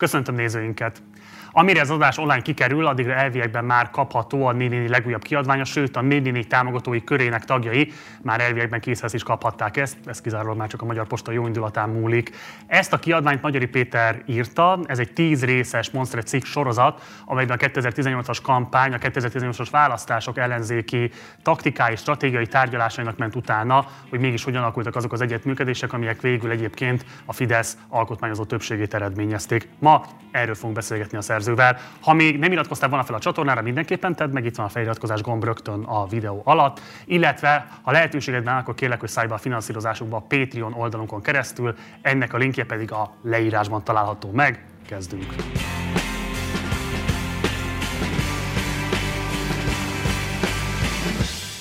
Köszöntöm nézőinket! Amire az adás online kikerül, addigra elviekben már kapható a Nénéni legújabb kiadványa, sőt a Nénéni támogatói körének tagjai már elviekben készhez is kaphatták ezt, ez kizárólag már csak a Magyar Posta jó indulatán múlik. Ezt a kiadványt Magyari Péter írta, ez egy tíz részes Monster cikk sorozat, amelyben a 2018-as kampány, a 2018-as választások ellenzéki taktikai, stratégiai tárgyalásainak ment utána, hogy mégis hogyan alakultak azok az egyetműködések, amelyek végül egyébként a Fidesz alkotmányozó többségét eredményezték. Ma erről fogunk beszélgetni a szerzővel. Ha még nem iratkoztál volna fel a csatornára, mindenképpen tedd meg, itt van a feliratkozás gomb rögtön a videó alatt, illetve ha lehetőséged van, akkor kérlek, hogy szállj be a finanszírozásukba a Patreon oldalunkon keresztül, ennek a linkje pedig a leírásban található meg. Kezdünk!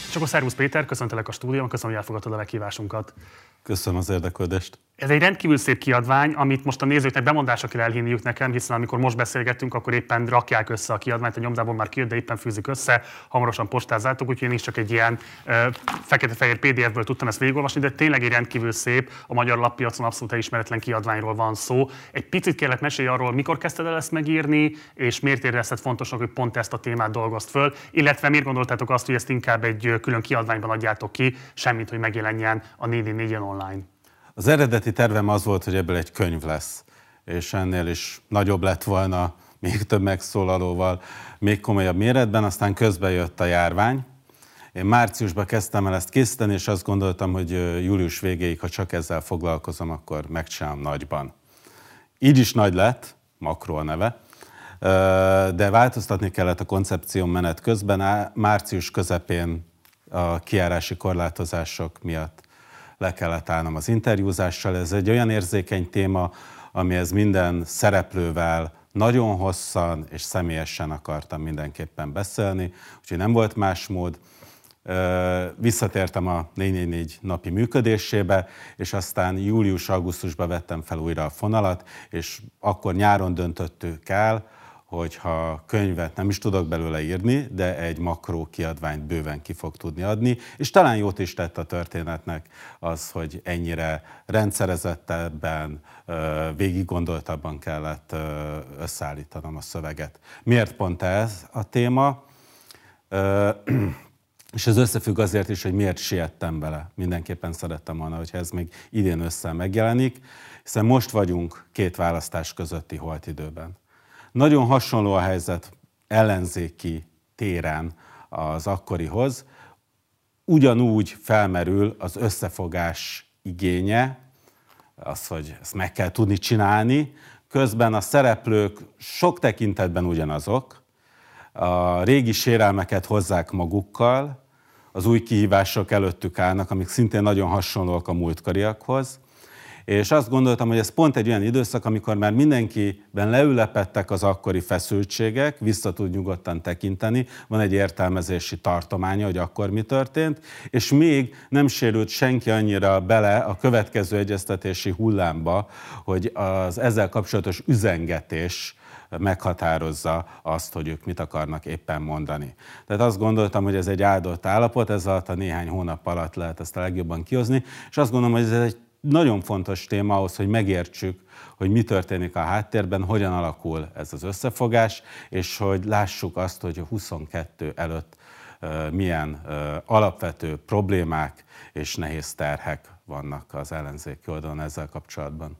És akkor Szervusz Péter, köszöntelek a stúdióban, köszönöm, hogy elfogadtad a meghívásunkat. Köszönöm az érdeklődést. Ez egy rendkívül szép kiadvány, amit most a nézőknek bemondásra kell elhinniük nekem, hiszen amikor most beszélgettünk, akkor éppen rakják össze a kiadványt, a nyomdából már kijött, de éppen fűzik össze, hamarosan postázzátok, úgyhogy én is csak egy ilyen uh, fekete-fehér PDF-ből tudtam ezt végigolvasni, de tényleg egy rendkívül szép, a magyar lappiacon abszolút ismeretlen kiadványról van szó. Egy picit kérlek mesélj arról, mikor kezdted el ezt megírni, és miért érezted fontosnak, hogy pont ezt a témát dolgozt föl, illetve miért gondoltátok azt, hogy ezt inkább egy külön kiadványban adjátok ki, semmit, hogy megjelenjen a 4 online. Az eredeti tervem az volt, hogy ebből egy könyv lesz, és ennél is nagyobb lett volna, még több megszólalóval, még komolyabb méretben, aztán közben jött a járvány. Én márciusban kezdtem el ezt készíteni, és azt gondoltam, hogy július végéig, ha csak ezzel foglalkozom, akkor megcsinálom nagyban. Így is nagy lett, makro a neve, de változtatni kellett a koncepció menet közben. Március közepén a kiárási korlátozások miatt le kellett állnom az interjúzással. Ez egy olyan érzékeny téma, amihez minden szereplővel nagyon hosszan és személyesen akartam mindenképpen beszélni, úgyhogy nem volt más mód. Visszatértem a 444 napi működésébe, és aztán július-augusztusban vettem fel újra a fonalat, és akkor nyáron döntöttük el, hogyha könyvet nem is tudok belőle írni, de egy makró kiadványt bőven ki fog tudni adni, és talán jót is tett a történetnek az, hogy ennyire rendszerezettebben, végig gondoltabban kellett összeállítanom a szöveget. Miért pont ez a téma? És ez összefügg azért is, hogy miért siettem bele. Mindenképpen szerettem volna, hogyha ez még idén össze megjelenik, hiszen most vagyunk két választás közötti holt időben. Nagyon hasonló a helyzet ellenzéki téren az akkorihoz. Ugyanúgy felmerül az összefogás igénye, az, hogy ezt meg kell tudni csinálni, közben a szereplők sok tekintetben ugyanazok, a régi sérelmeket hozzák magukkal, az új kihívások előttük állnak, amik szintén nagyon hasonlóak a múltkoriakhoz, és azt gondoltam, hogy ez pont egy olyan időszak, amikor már mindenkiben leülepettek az akkori feszültségek, vissza tud nyugodtan tekinteni, van egy értelmezési tartománya, hogy akkor mi történt, és még nem sérült senki annyira bele a következő egyeztetési hullámba, hogy az ezzel kapcsolatos üzengetés meghatározza azt, hogy ők mit akarnak éppen mondani. Tehát azt gondoltam, hogy ez egy áldott állapot, ez alatt a néhány hónap alatt lehet ezt a legjobban kihozni, és azt gondolom, hogy ez egy nagyon fontos téma ahhoz, hogy megértsük, hogy mi történik a háttérben, hogyan alakul ez az összefogás, és hogy lássuk azt, hogy a 22 előtt milyen alapvető problémák és nehéz terhek vannak az ellenzéki oldalon ezzel kapcsolatban.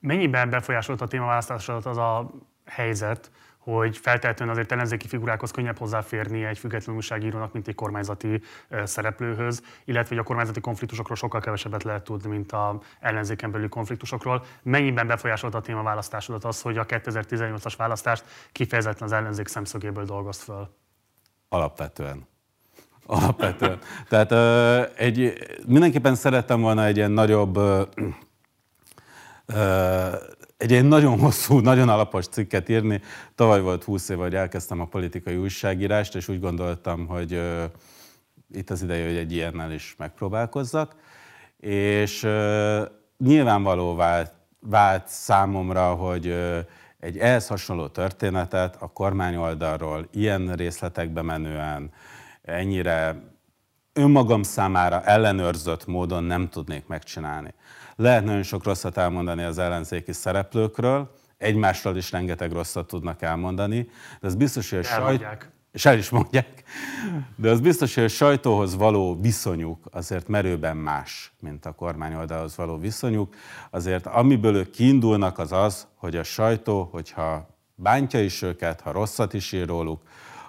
Mennyiben befolyásolt a témaválasztásodat az a helyzet, hogy feltétlenül azért ellenzéki figurákhoz könnyebb hozzáférni egy független újságírónak, mint egy kormányzati szereplőhöz, illetve hogy a kormányzati konfliktusokról sokkal kevesebbet lehet tudni, mint a ellenzéken belüli konfliktusokról. Mennyiben befolyásolta a témaválasztásodat az, hogy a 2018-as választást kifejezetten az ellenzék szemszögéből dolgozt föl? Alapvetően. Alapvetően. Tehát egy, mindenképpen szerettem volna egy ilyen nagyobb egy egy nagyon hosszú, nagyon alapos cikket írni. Tavaly volt 20 év, hogy elkezdtem a politikai újságírást, és úgy gondoltam, hogy uh, itt az ideje, hogy egy ilyennel is megpróbálkozzak. És uh, nyilvánvaló vált, vált számomra, hogy uh, egy ehhez hasonló történetet a kormány oldalról ilyen részletekbe menően, ennyire önmagam számára ellenőrzött módon nem tudnék megcsinálni. Lehet nagyon sok rosszat elmondani az ellenzéki szereplőkről, egymásról is rengeteg rosszat tudnak elmondani, de az biztos, hogy a sajt... És el is mondják. De az biztos, hogy a sajtóhoz való viszonyuk azért merőben más, mint a kormányoldalhoz való viszonyuk. Azért amiből ők kiindulnak, az az, hogy a sajtó, hogyha bántja is őket, ha rosszat is ír róluk,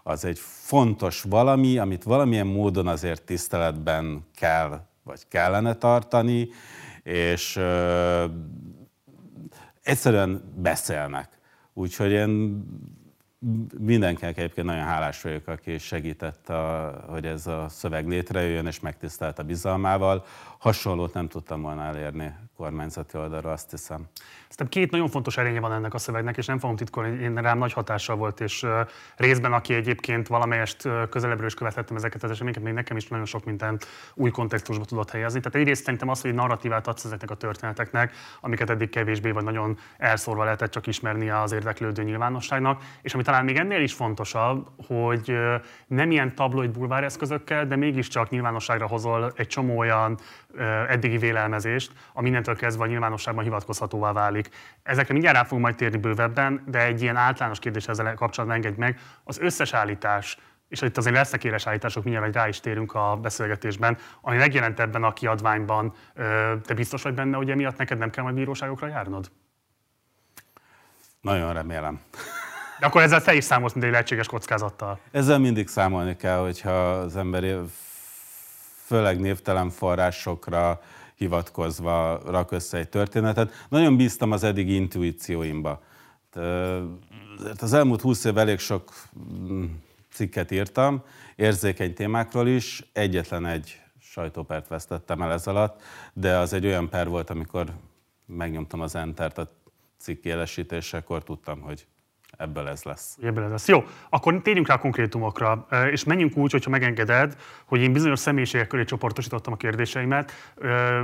az egy fontos valami, amit valamilyen módon azért tiszteletben kell, vagy kellene tartani, és ö, egyszerűen beszélnek. Úgyhogy én mindenkinek egyébként nagyon hálás vagyok, aki segített, a, hogy ez a szöveg létrejöjjön, és megtisztelt a bizalmával. Hasonlót nem tudtam volna elérni kormányzati oldalról, azt hiszem. Szerintem két nagyon fontos erénye van ennek a szövegnek, és nem fogom titkolni, én rám nagy hatással volt, és részben, aki egyébként valamelyest közelebbről is követhettem ezeket az eseményeket, még nekem is nagyon sok mindent új kontextusba tudott helyezni. Tehát egyrészt szerintem az, hogy narratívát adsz ezeknek a történeteknek, amiket eddig kevésbé vagy nagyon elszórva lehetett csak ismerni az érdeklődő nyilvánosságnak, és ami talán még ennél is fontosabb, hogy nem ilyen tabloid bulvár eszközökkel, de mégiscsak nyilvánosságra hozol egy csomó olyan eddigi vélelmezést, ami mindentől kezdve a nyilvánosságban hivatkozhatóvá válik. Ezekre mindjárt rá fogunk majd térni bővebben, de egy ilyen általános kérdés ezzel kapcsolatban engedj meg. Az összes állítás, és itt azért lesznek éles állítások, mindjárt rá is térünk a beszélgetésben, ami megjelent ebben a kiadványban, te biztos vagy benne, hogy emiatt neked nem kell majd bíróságokra járnod? Nagyon remélem. De akkor ezzel te is számolsz, mint egy lehetséges kockázattal. Ezzel mindig számolni kell, hogyha az ember főleg névtelen forrásokra hivatkozva rak össze egy történetet. Nagyon bíztam az eddigi intuícióimba. Az elmúlt húsz év elég sok mm, cikket írtam, érzékeny témákról is, egyetlen egy sajtópert vesztettem el ez alatt, de az egy olyan per volt, amikor megnyomtam az entert a cikk élesítésekor, tudtam, hogy ebből ez lesz. Ebből ez lesz. Jó, akkor térjünk rá a konkrétumokra, és menjünk úgy, hogyha megengeded, hogy én bizonyos személyiségek köré csoportosítottam a kérdéseimet,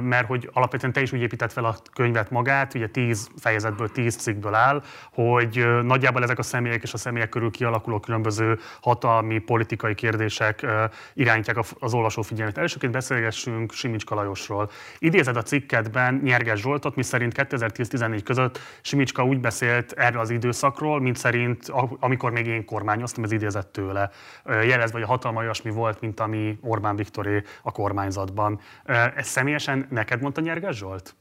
mert hogy alapvetően te is úgy épített fel a könyvet magát, ugye tíz fejezetből, tíz cikkből áll, hogy nagyjából ezek a személyek és a személyek körül kialakuló különböző hatalmi, politikai kérdések irányítják az olvasó figyelmet. Elsőként beszélgessünk Simicska Lajosról. Idézed a cikkedben Nyerges Zsoltot, miszerint 2010-14 között Simicska úgy beszélt erről az időszakról, mint szerint, amikor még én kormányoztam, ez idézett tőle, jelezve, hogy a hatalma olyasmi volt, mint ami Orbán Viktoré a kormányzatban. Ez személyesen neked mondta Nyerges Zsolt?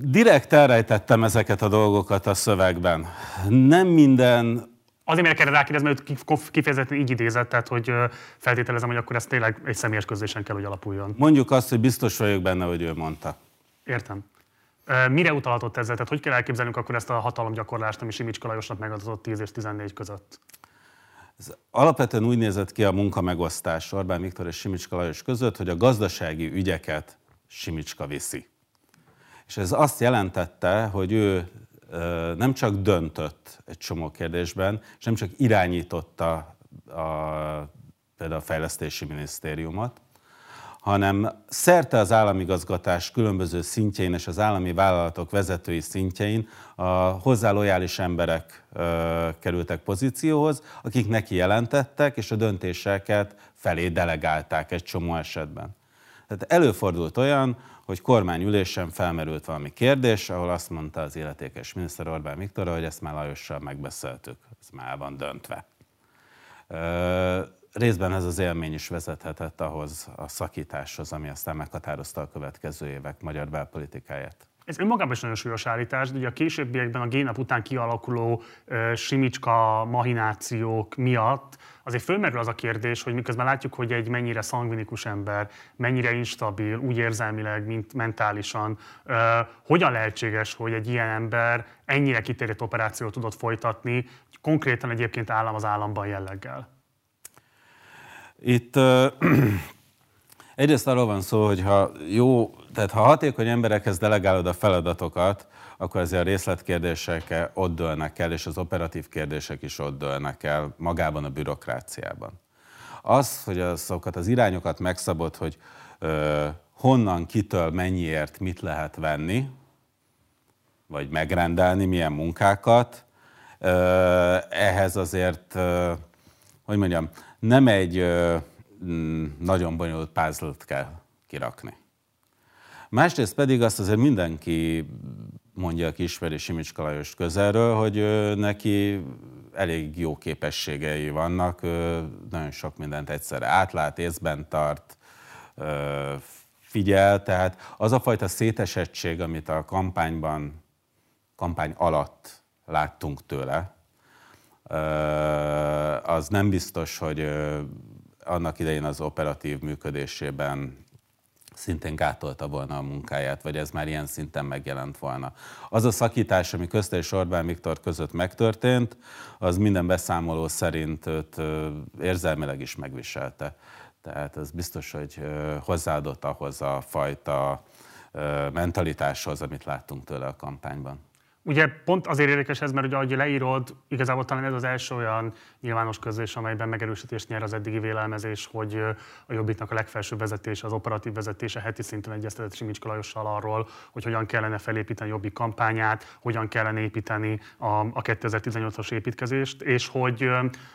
Direkt elrejtettem ezeket a dolgokat a szövegben. Nem minden Azért miért kell rákérdezni, mert kifejezetten így idézett, tehát hogy feltételezem, hogy akkor ez tényleg egy személyes közlésen kell, hogy alapuljon. Mondjuk azt, hogy biztos vagyok benne, hogy ő mondta. Értem. Mire utalhatott ezzel? Tehát hogy kell elképzelnünk akkor ezt a hatalomgyakorlást, ami Simicska Lajosnak megadott 10 és 14 között? Ez alapvetően úgy nézett ki a munkamegosztás Orbán Viktor és Simicska Lajos között, hogy a gazdasági ügyeket Simicska viszi. És ez azt jelentette, hogy ő nem csak döntött egy csomó kérdésben, és nem csak irányította a, például a fejlesztési minisztériumot, hanem szerte az államigazgatás különböző szintjein és az állami vállalatok vezetői szintjein a hozzá lojális emberek ö, kerültek pozícióhoz, akik neki jelentettek, és a döntéseket felé delegálták egy csomó esetben. Tehát előfordult olyan, hogy kormányülésen felmerült valami kérdés, ahol azt mondta az illetékes miniszter Orbán Viktor, hogy ezt már Lajossal megbeszéltük, ez már van döntve. Ö, részben ez az élmény is vezethetett ahhoz a szakításhoz, ami aztán meghatározta a következő évek magyar belpolitikáját. Ez önmagában is nagyon súlyos állítás, de ugye a későbbiekben a génap után kialakuló uh, simicska mahinációk miatt azért fölmerül az a kérdés, hogy miközben látjuk, hogy egy mennyire szangvinikus ember, mennyire instabil, úgy érzelmileg, mint mentálisan, uh, hogyan lehetséges, hogy egy ilyen ember ennyire kitérett operációt tudott folytatni, konkrétan egyébként állam az államban jelleggel? Itt uh, egyrészt arról van szó, hogy ha jó, tehát ha hatékony emberekhez delegálod a feladatokat, akkor azért a részletkérdések ott dőlnek el, és az operatív kérdések is ott dőlnek el magában a bürokráciában. Az, hogy azokat az irányokat megszabott, hogy uh, honnan, kitől, mennyiért mit lehet venni, vagy megrendelni, milyen munkákat, ehhez azért, hogy mondjam, nem egy ö, mm, nagyon bonyolult puzzle kell kirakni. Másrészt pedig azt azért mindenki mondja, aki ismeri Simicska Lajost közelről, hogy neki elég jó képességei vannak, nagyon sok mindent egyszerre átlát, észben tart, figyel, tehát az a fajta szétesettség, amit a kampányban, kampány alatt láttunk tőle, az nem biztos, hogy annak idején az operatív működésében szintén gátolta volna a munkáját, vagy ez már ilyen szinten megjelent volna. Az a szakítás, ami közte és Orbán Viktor között megtörtént, az minden beszámoló szerint őt érzelmileg is megviselte. Tehát ez biztos, hogy hozzáadott ahhoz a fajta mentalitáshoz, amit láttunk tőle a kampányban. Ugye pont azért érdekes ez, mert ugye ahogy leírod, igazából talán ez az első olyan nyilvános közlés, amelyben megerősítést nyer az eddigi vélelmezés, hogy a Jobbiknak a legfelsőbb vezetése, az operatív vezetése heti szinten egyeztetett Simicska Lajossal arról, hogy hogyan kellene felépíteni a Jobbik kampányát, hogyan kellene építeni a, a 2018-as építkezést, és hogy,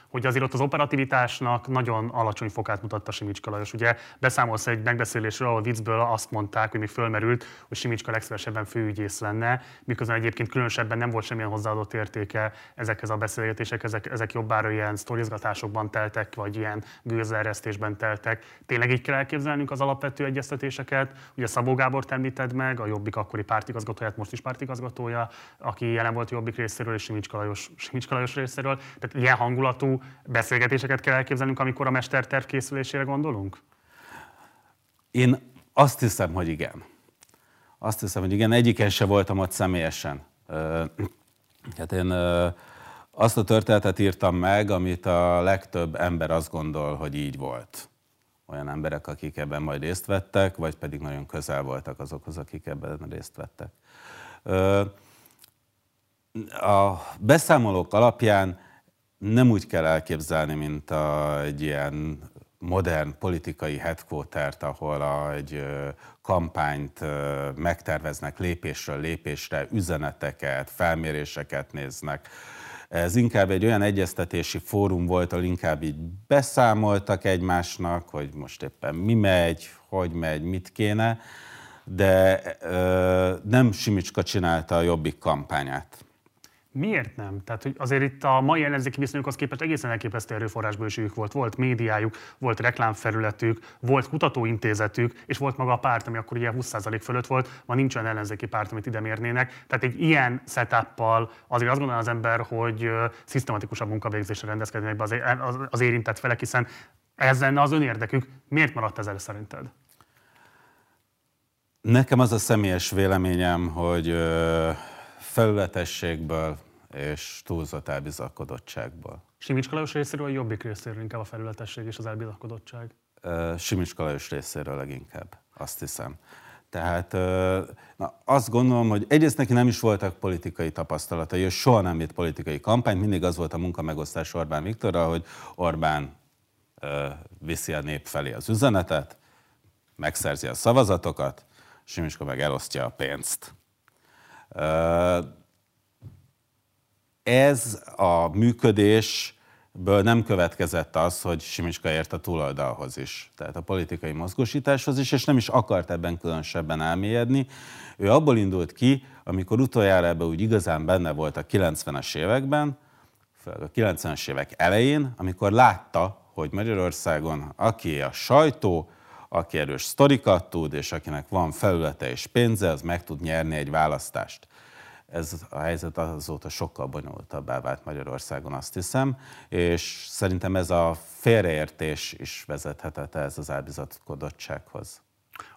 hogy azért ott az operativitásnak nagyon alacsony fokát mutatta Simicska Lajos. Ugye beszámolsz egy megbeszélésről, ahol viccből azt mondták, hogy még fölmerült, hogy Simicska legszívesebben főügyész lenne, miközben egyébként különösebben nem volt semmilyen hozzáadott értéke ezekhez a beszélgetések, ezek, ezek jobbára ilyen sztorizgatásokban teltek, vagy ilyen gőzeresztésben teltek. Tényleg így kell elképzelnünk az alapvető egyeztetéseket. Ugye Szabó Gábor említed meg, a Jobbik akkori pártigazgatóját, most is pártigazgatója, aki jelen volt a Jobbik részéről, és Simicska Lajos, Simicska Lajos részéről. Tehát ilyen hangulatú beszélgetéseket kell elképzelnünk, amikor a mesterterv készülésére gondolunk? Én azt hiszem, hogy igen. Azt hiszem, hogy igen, egyiken se voltam ott személyesen. Hát én azt a történetet írtam meg, amit a legtöbb ember azt gondol, hogy így volt. Olyan emberek, akik ebben majd részt vettek, vagy pedig nagyon közel voltak azokhoz, akik ebben részt vettek. A beszámolók alapján nem úgy kell elképzelni, mint a, egy ilyen modern politikai headquartert, ahol a, egy kampányt megterveznek lépésről lépésre, üzeneteket, felméréseket néznek. Ez inkább egy olyan egyeztetési fórum volt, ahol inkább így beszámoltak egymásnak, hogy most éppen mi megy, hogy megy, mit kéne, de ö, nem Simicska csinálta a Jobbik kampányát. Miért nem? Tehát hogy azért itt a mai ellenzéki viszonyokhoz képest egészen elképesztő erőforrásbőségük volt. Volt médiájuk, volt reklámfelületük, volt kutatóintézetük, és volt maga a párt, ami akkor ugye 20% fölött volt, ma nincs olyan ellenzéki párt, amit ide mérnének. Tehát egy ilyen setuppal azért azt gondolja az ember, hogy szisztematikusabb munkavégzésre rendezkednek be az, az, az érintett felek, hiszen ez lenne az önérdekük. Miért maradt ez el szerinted? Nekem az a személyes véleményem, hogy felületességből, és túlzott elbizakodottságból. Simicska Lajos részéről, vagy Jobbik részéről inkább a felületesség és az elbizakodottság? Simicska Lajos részéről leginkább, azt hiszem. Tehát na, azt gondolom, hogy egyrészt neki nem is voltak politikai tapasztalatai, ő soha nem írt politikai kampányt, mindig az volt a munkamegosztás Orbán Viktorra, hogy Orbán ö, viszi a nép felé az üzenetet, megszerzi a szavazatokat, Simicska meg elosztja a pénzt. Ez a működésből nem következett az, hogy Simicska ért a túloldalhoz is, tehát a politikai mozgósításhoz is, és nem is akart ebben különösebben elmélyedni. Ő abból indult ki, amikor utoljára ebben úgy igazán benne volt a 90-es években, a 90-es évek elején, amikor látta, hogy Magyarországon aki a sajtó, aki erős sztorikat tud, és akinek van felülete és pénze, az meg tud nyerni egy választást ez a helyzet azóta sokkal bonyolultabbá vált Magyarországon, azt hiszem, és szerintem ez a félreértés is vezethetett ez az elbizatkodottsághoz.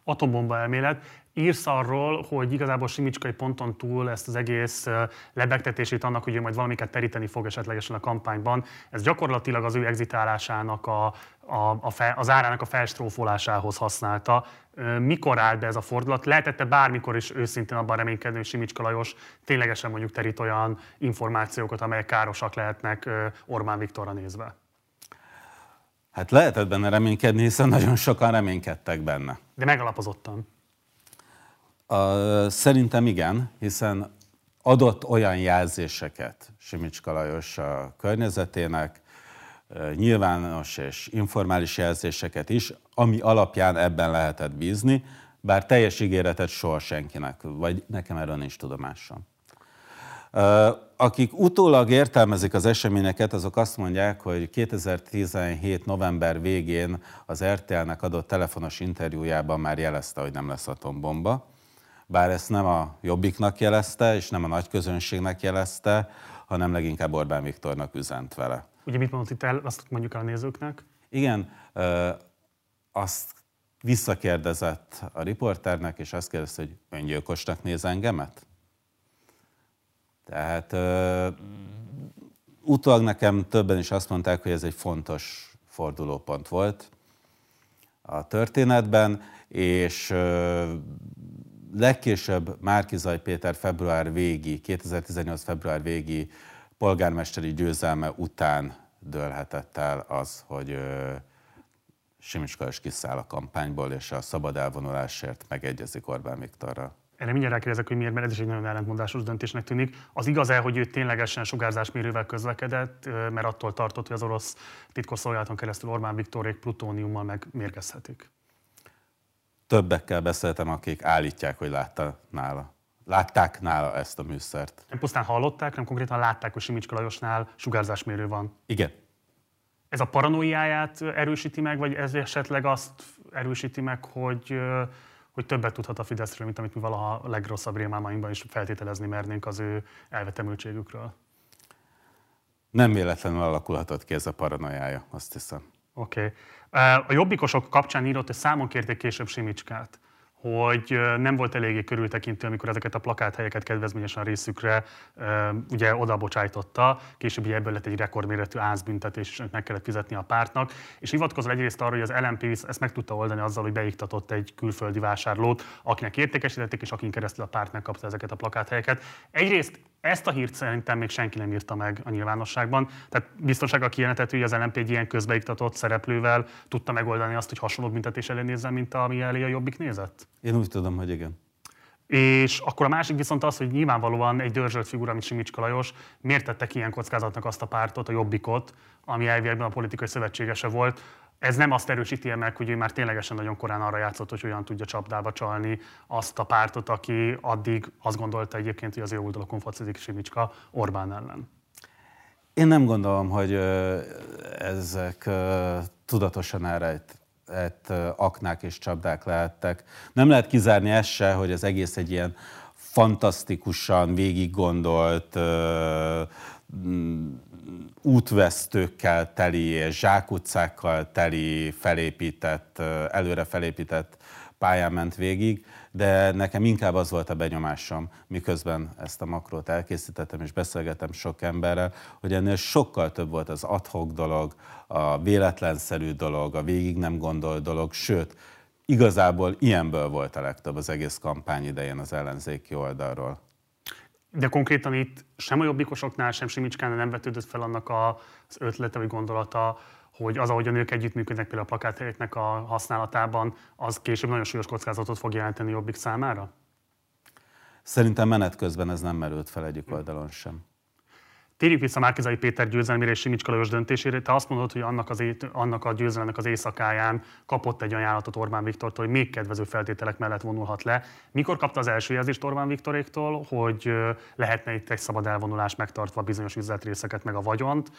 Atombomba elmélet. Írsz arról, hogy igazából Simicskai ponton túl ezt az egész lebegtetését annak, hogy ő majd valamiket teríteni fog esetlegesen a kampányban, ez gyakorlatilag az ő exitálásának a, a, a fe, az árának a felstrófolásához használta. Mikor állt be ez a fordulat? Lehetette bármikor is őszintén abban reménykedni, hogy Simicska Lajos ténylegesen mondjuk terít olyan információkat, amelyek károsak lehetnek Orbán Viktorra nézve? Hát lehetett benne reménykedni, hiszen nagyon sokan reménykedtek benne. De megalapozottan. A, szerintem igen, hiszen adott olyan jelzéseket Simicska Lajos a környezetének, nyilvános és informális jelzéseket is, ami alapján ebben lehetett bízni, bár teljes ígéretet soha senkinek, vagy nekem erről nincs tudomásom. Akik utólag értelmezik az eseményeket, azok azt mondják, hogy 2017. november végén az RTL-nek adott telefonos interjújában már jelezte, hogy nem lesz atombomba. Bár ezt nem a Jobbiknak jelezte, és nem a nagy közönségnek jelezte, hanem leginkább Orbán Viktornak üzent vele. Ugye mit mondott itt el, azt mondjuk el a nézőknek? Igen, azt visszakérdezett a riporternek, és azt kérdezte, hogy öngyilkosnak néz engemet? Tehát uh, utólag nekem többen is azt mondták, hogy ez egy fontos fordulópont volt a történetben, és uh, legkésőbb Márkizaj Péter február végi, 2018 február végi polgármesteri győzelme után dőlhetett el az, hogy Simicska is kiszáll a kampányból, és a szabad elvonulásért megegyezik Orbán Viktorral. Erre mindjárt rákérdezek, hogy miért, mert ez is egy nagyon ellentmondásos döntésnek tűnik. Az igaz-e, hogy ő ténylegesen sugárzásmérővel közlekedett, mert attól tartott, hogy az orosz titkosszolgálaton keresztül Orbán Viktorék plutóniummal megmérgezhetik? Többekkel beszéltem, akik állítják, hogy látta nála. Látták nála ezt a műszert. Nem pusztán hallották, hanem konkrétan látták, hogy Simicska Lajosnál sugárzásmérő van. Igen. Ez a paranoiáját erősíti meg, vagy ez esetleg azt erősíti meg, hogy hogy többet tudhat a Fideszről, mint amit mi valaha a legrosszabb rémálmainkban is feltételezni mernénk az ő elvetemültségükről. Nem véletlenül alakulhatott ki ez a paranoiája, azt hiszem. Oké. Okay. A jobbikosok kapcsán írott, hogy számon kérték később Simicskát hogy nem volt eléggé körültekintő, amikor ezeket a plakáthelyeket kedvezményesen részükre ugye odabocsájtotta, később ugye ebből lett egy rekordméretű ázbüntetés, és meg kellett fizetni a pártnak, és hivatkozva egyrészt arra, hogy az LMP ezt meg tudta oldani azzal, hogy beiktatott egy külföldi vásárlót, akinek értékesítették, és akin keresztül a párt megkapta ezeket a plakáthelyeket. Egyrészt ezt a hírt szerintem még senki nem írta meg a nyilvánosságban. Tehát biztonsága kijelentett, hogy az LMP egy ilyen közbeiktatott szereplővel tudta megoldani azt, hogy hasonló büntetés elé nézzen, mint ami elé a Jobbik nézett? Én úgy tudom, hogy igen. És akkor a másik viszont az, hogy nyilvánvalóan egy dörzsölt figura, mint Simicska Lajos, miért tettek ilyen kockázatnak azt a pártot, a Jobbikot, ami elviekben a politikai szövetségese volt, ez nem azt erősíti meg, hogy ő már ténylegesen nagyon korán arra játszott, hogy olyan tudja csapdába csalni azt a pártot, aki addig azt gondolta egyébként, hogy az jó oldalakon focizik Simicska Orbán ellen. Én nem gondolom, hogy ezek tudatosan elrejt aknák és csapdák lehettek. Nem lehet kizárni ezt se, hogy az egész egy ilyen fantasztikusan végig gondolt útvesztőkkel teli és zsákutcákkal teli felépített, előre felépített pályán ment végig, de nekem inkább az volt a benyomásom, miközben ezt a makrót elkészítettem és beszélgetem sok emberrel, hogy ennél sokkal több volt az adhok dolog, a véletlenszerű dolog, a végig nem gondolt dolog, sőt, igazából ilyenből volt a legtöbb az egész kampány idején az ellenzéki oldalról. De konkrétan itt sem a jobbikosoknál, sem Simicskánál nem vetődött fel annak az ötlete vagy gondolata, hogy az, ahogy a nők együttműködnek például a plakáthelyeknek a használatában, az később nagyon súlyos kockázatot fog jelenteni Jobbik számára? Szerintem menet közben ez nem merült fel egyik oldalon sem. Térjük vissza Márkizai Péter győzelmére és Simicska Lajos döntésére. Te azt mondod, hogy annak, az, annak a győzelemnek az éjszakáján kapott egy ajánlatot Orbán Viktortól, hogy még kedvező feltételek mellett vonulhat le. Mikor kapta az első jelzést Orbán Viktoréktól, hogy lehetne itt egy szabad elvonulás megtartva bizonyos üzletrészeket meg a vagyont?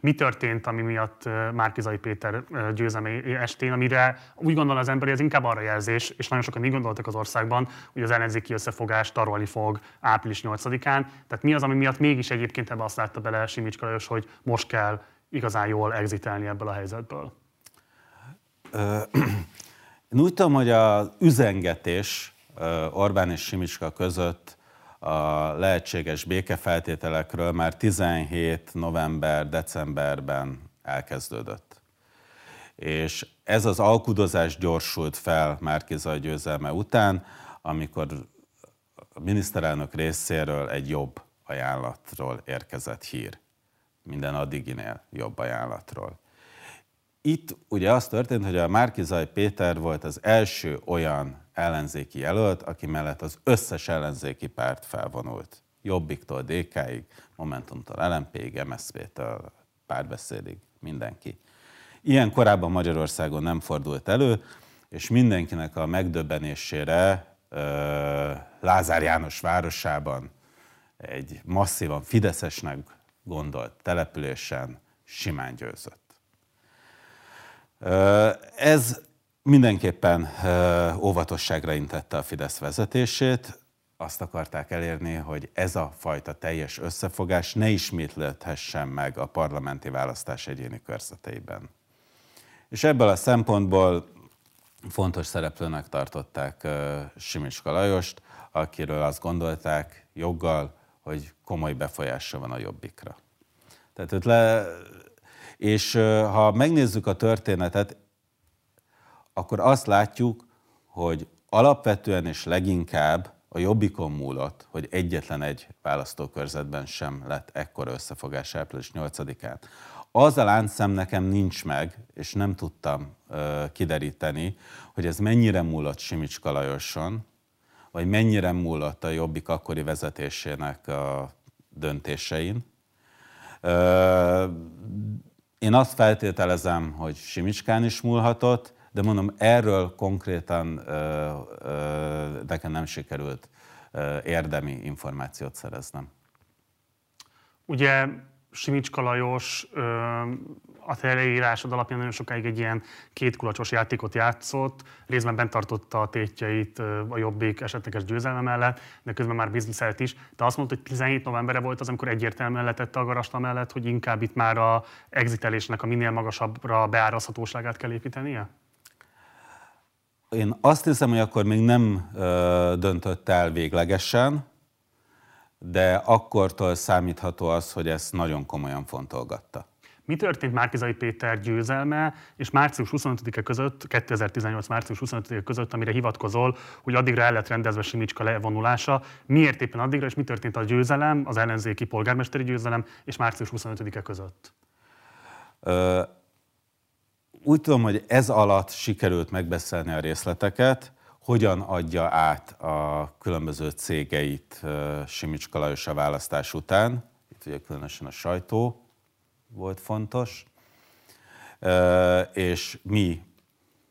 Mi történt, ami miatt Márkizai Péter győzelmi estén, amire úgy gondol az ember, hogy ez inkább arra jelzés, és nagyon sokan így gondoltak az országban, hogy az ellenzéki összefogás tarolni fog április 8-án. Tehát mi az, ami miatt mégis egy egyébként ebbe azt látta bele Simicska Lajos, hogy most kell igazán jól exitelni ebből a helyzetből? Én úgy tudom, hogy az üzengetés Orbán és Simicska között a lehetséges békefeltételekről már 17 november-decemberben elkezdődött. És ez az alkudozás gyorsult fel Márkizaj győzelme után, amikor a miniszterelnök részéről egy jobb ajánlatról érkezett hír. Minden addiginél jobb ajánlatról. Itt ugye az történt, hogy a Márkizaj Péter volt az első olyan ellenzéki jelölt, aki mellett az összes ellenzéki párt felvonult. Jobbiktól DK-ig, Momentumtól LMP-ig, MSZP-től párbeszédig, mindenki. Ilyen korábban Magyarországon nem fordult elő, és mindenkinek a megdöbbenésére Lázár János városában egy masszívan fideszesnek gondolt településen simán győzött. Ez mindenképpen óvatosságra intette a Fidesz vezetését, azt akarták elérni, hogy ez a fajta teljes összefogás ne ismétlődhessen meg a parlamenti választás egyéni körzeteiben. És ebből a szempontból fontos szereplőnek tartották Simicska Lajost, akiről azt gondolták joggal, hogy komoly befolyása van a jobbikra. Tehát őt le, és ha megnézzük a történetet, akkor azt látjuk, hogy alapvetően és leginkább a jobbikon múlott, hogy egyetlen egy választókörzetben sem lett ekkora összefogás április 8-án. Az a láncszem nekem nincs meg, és nem tudtam ö, kideríteni, hogy ez mennyire múlott Simicska Lajoson, vagy mennyire múlott a Jobbik akkori vezetésének a döntésein. Én azt feltételezem, hogy Simicskán is múlhatott, de mondom, erről konkrétan nekem nem sikerült érdemi információt szereznem. Ugye Simicska Lajos a leírásod alapján nagyon sokáig egy ilyen kétkulacsos játékot játszott, részben bent tartotta a tétjeit a jobbik esetleges győzelme mellett, de közben már bizniszelt is. De azt mondta, hogy 17 novembere volt az, amikor egyértelműen letette a garasta mellett, hogy inkább itt már a exitelésnek a minél magasabbra beárazhatóságát kell építenie? Én azt hiszem, hogy akkor még nem ö, döntött el véglegesen, de akkortól számítható az, hogy ezt nagyon komolyan fontolgatta. Mi történt Márkizai Péter győzelme és március 25-e között, 2018. március 25-e között, amire hivatkozol, hogy addigra el lett rendezve Simicska levonulása. Miért éppen addigra, és mi történt a győzelem, az ellenzéki polgármesteri győzelem és március 25-e között? Ö, úgy tudom, hogy ez alatt sikerült megbeszélni a részleteket, hogyan adja át a különböző cégeit Simicska Lajos a választás után. Itt ugye különösen a sajtó volt fontos. És mi,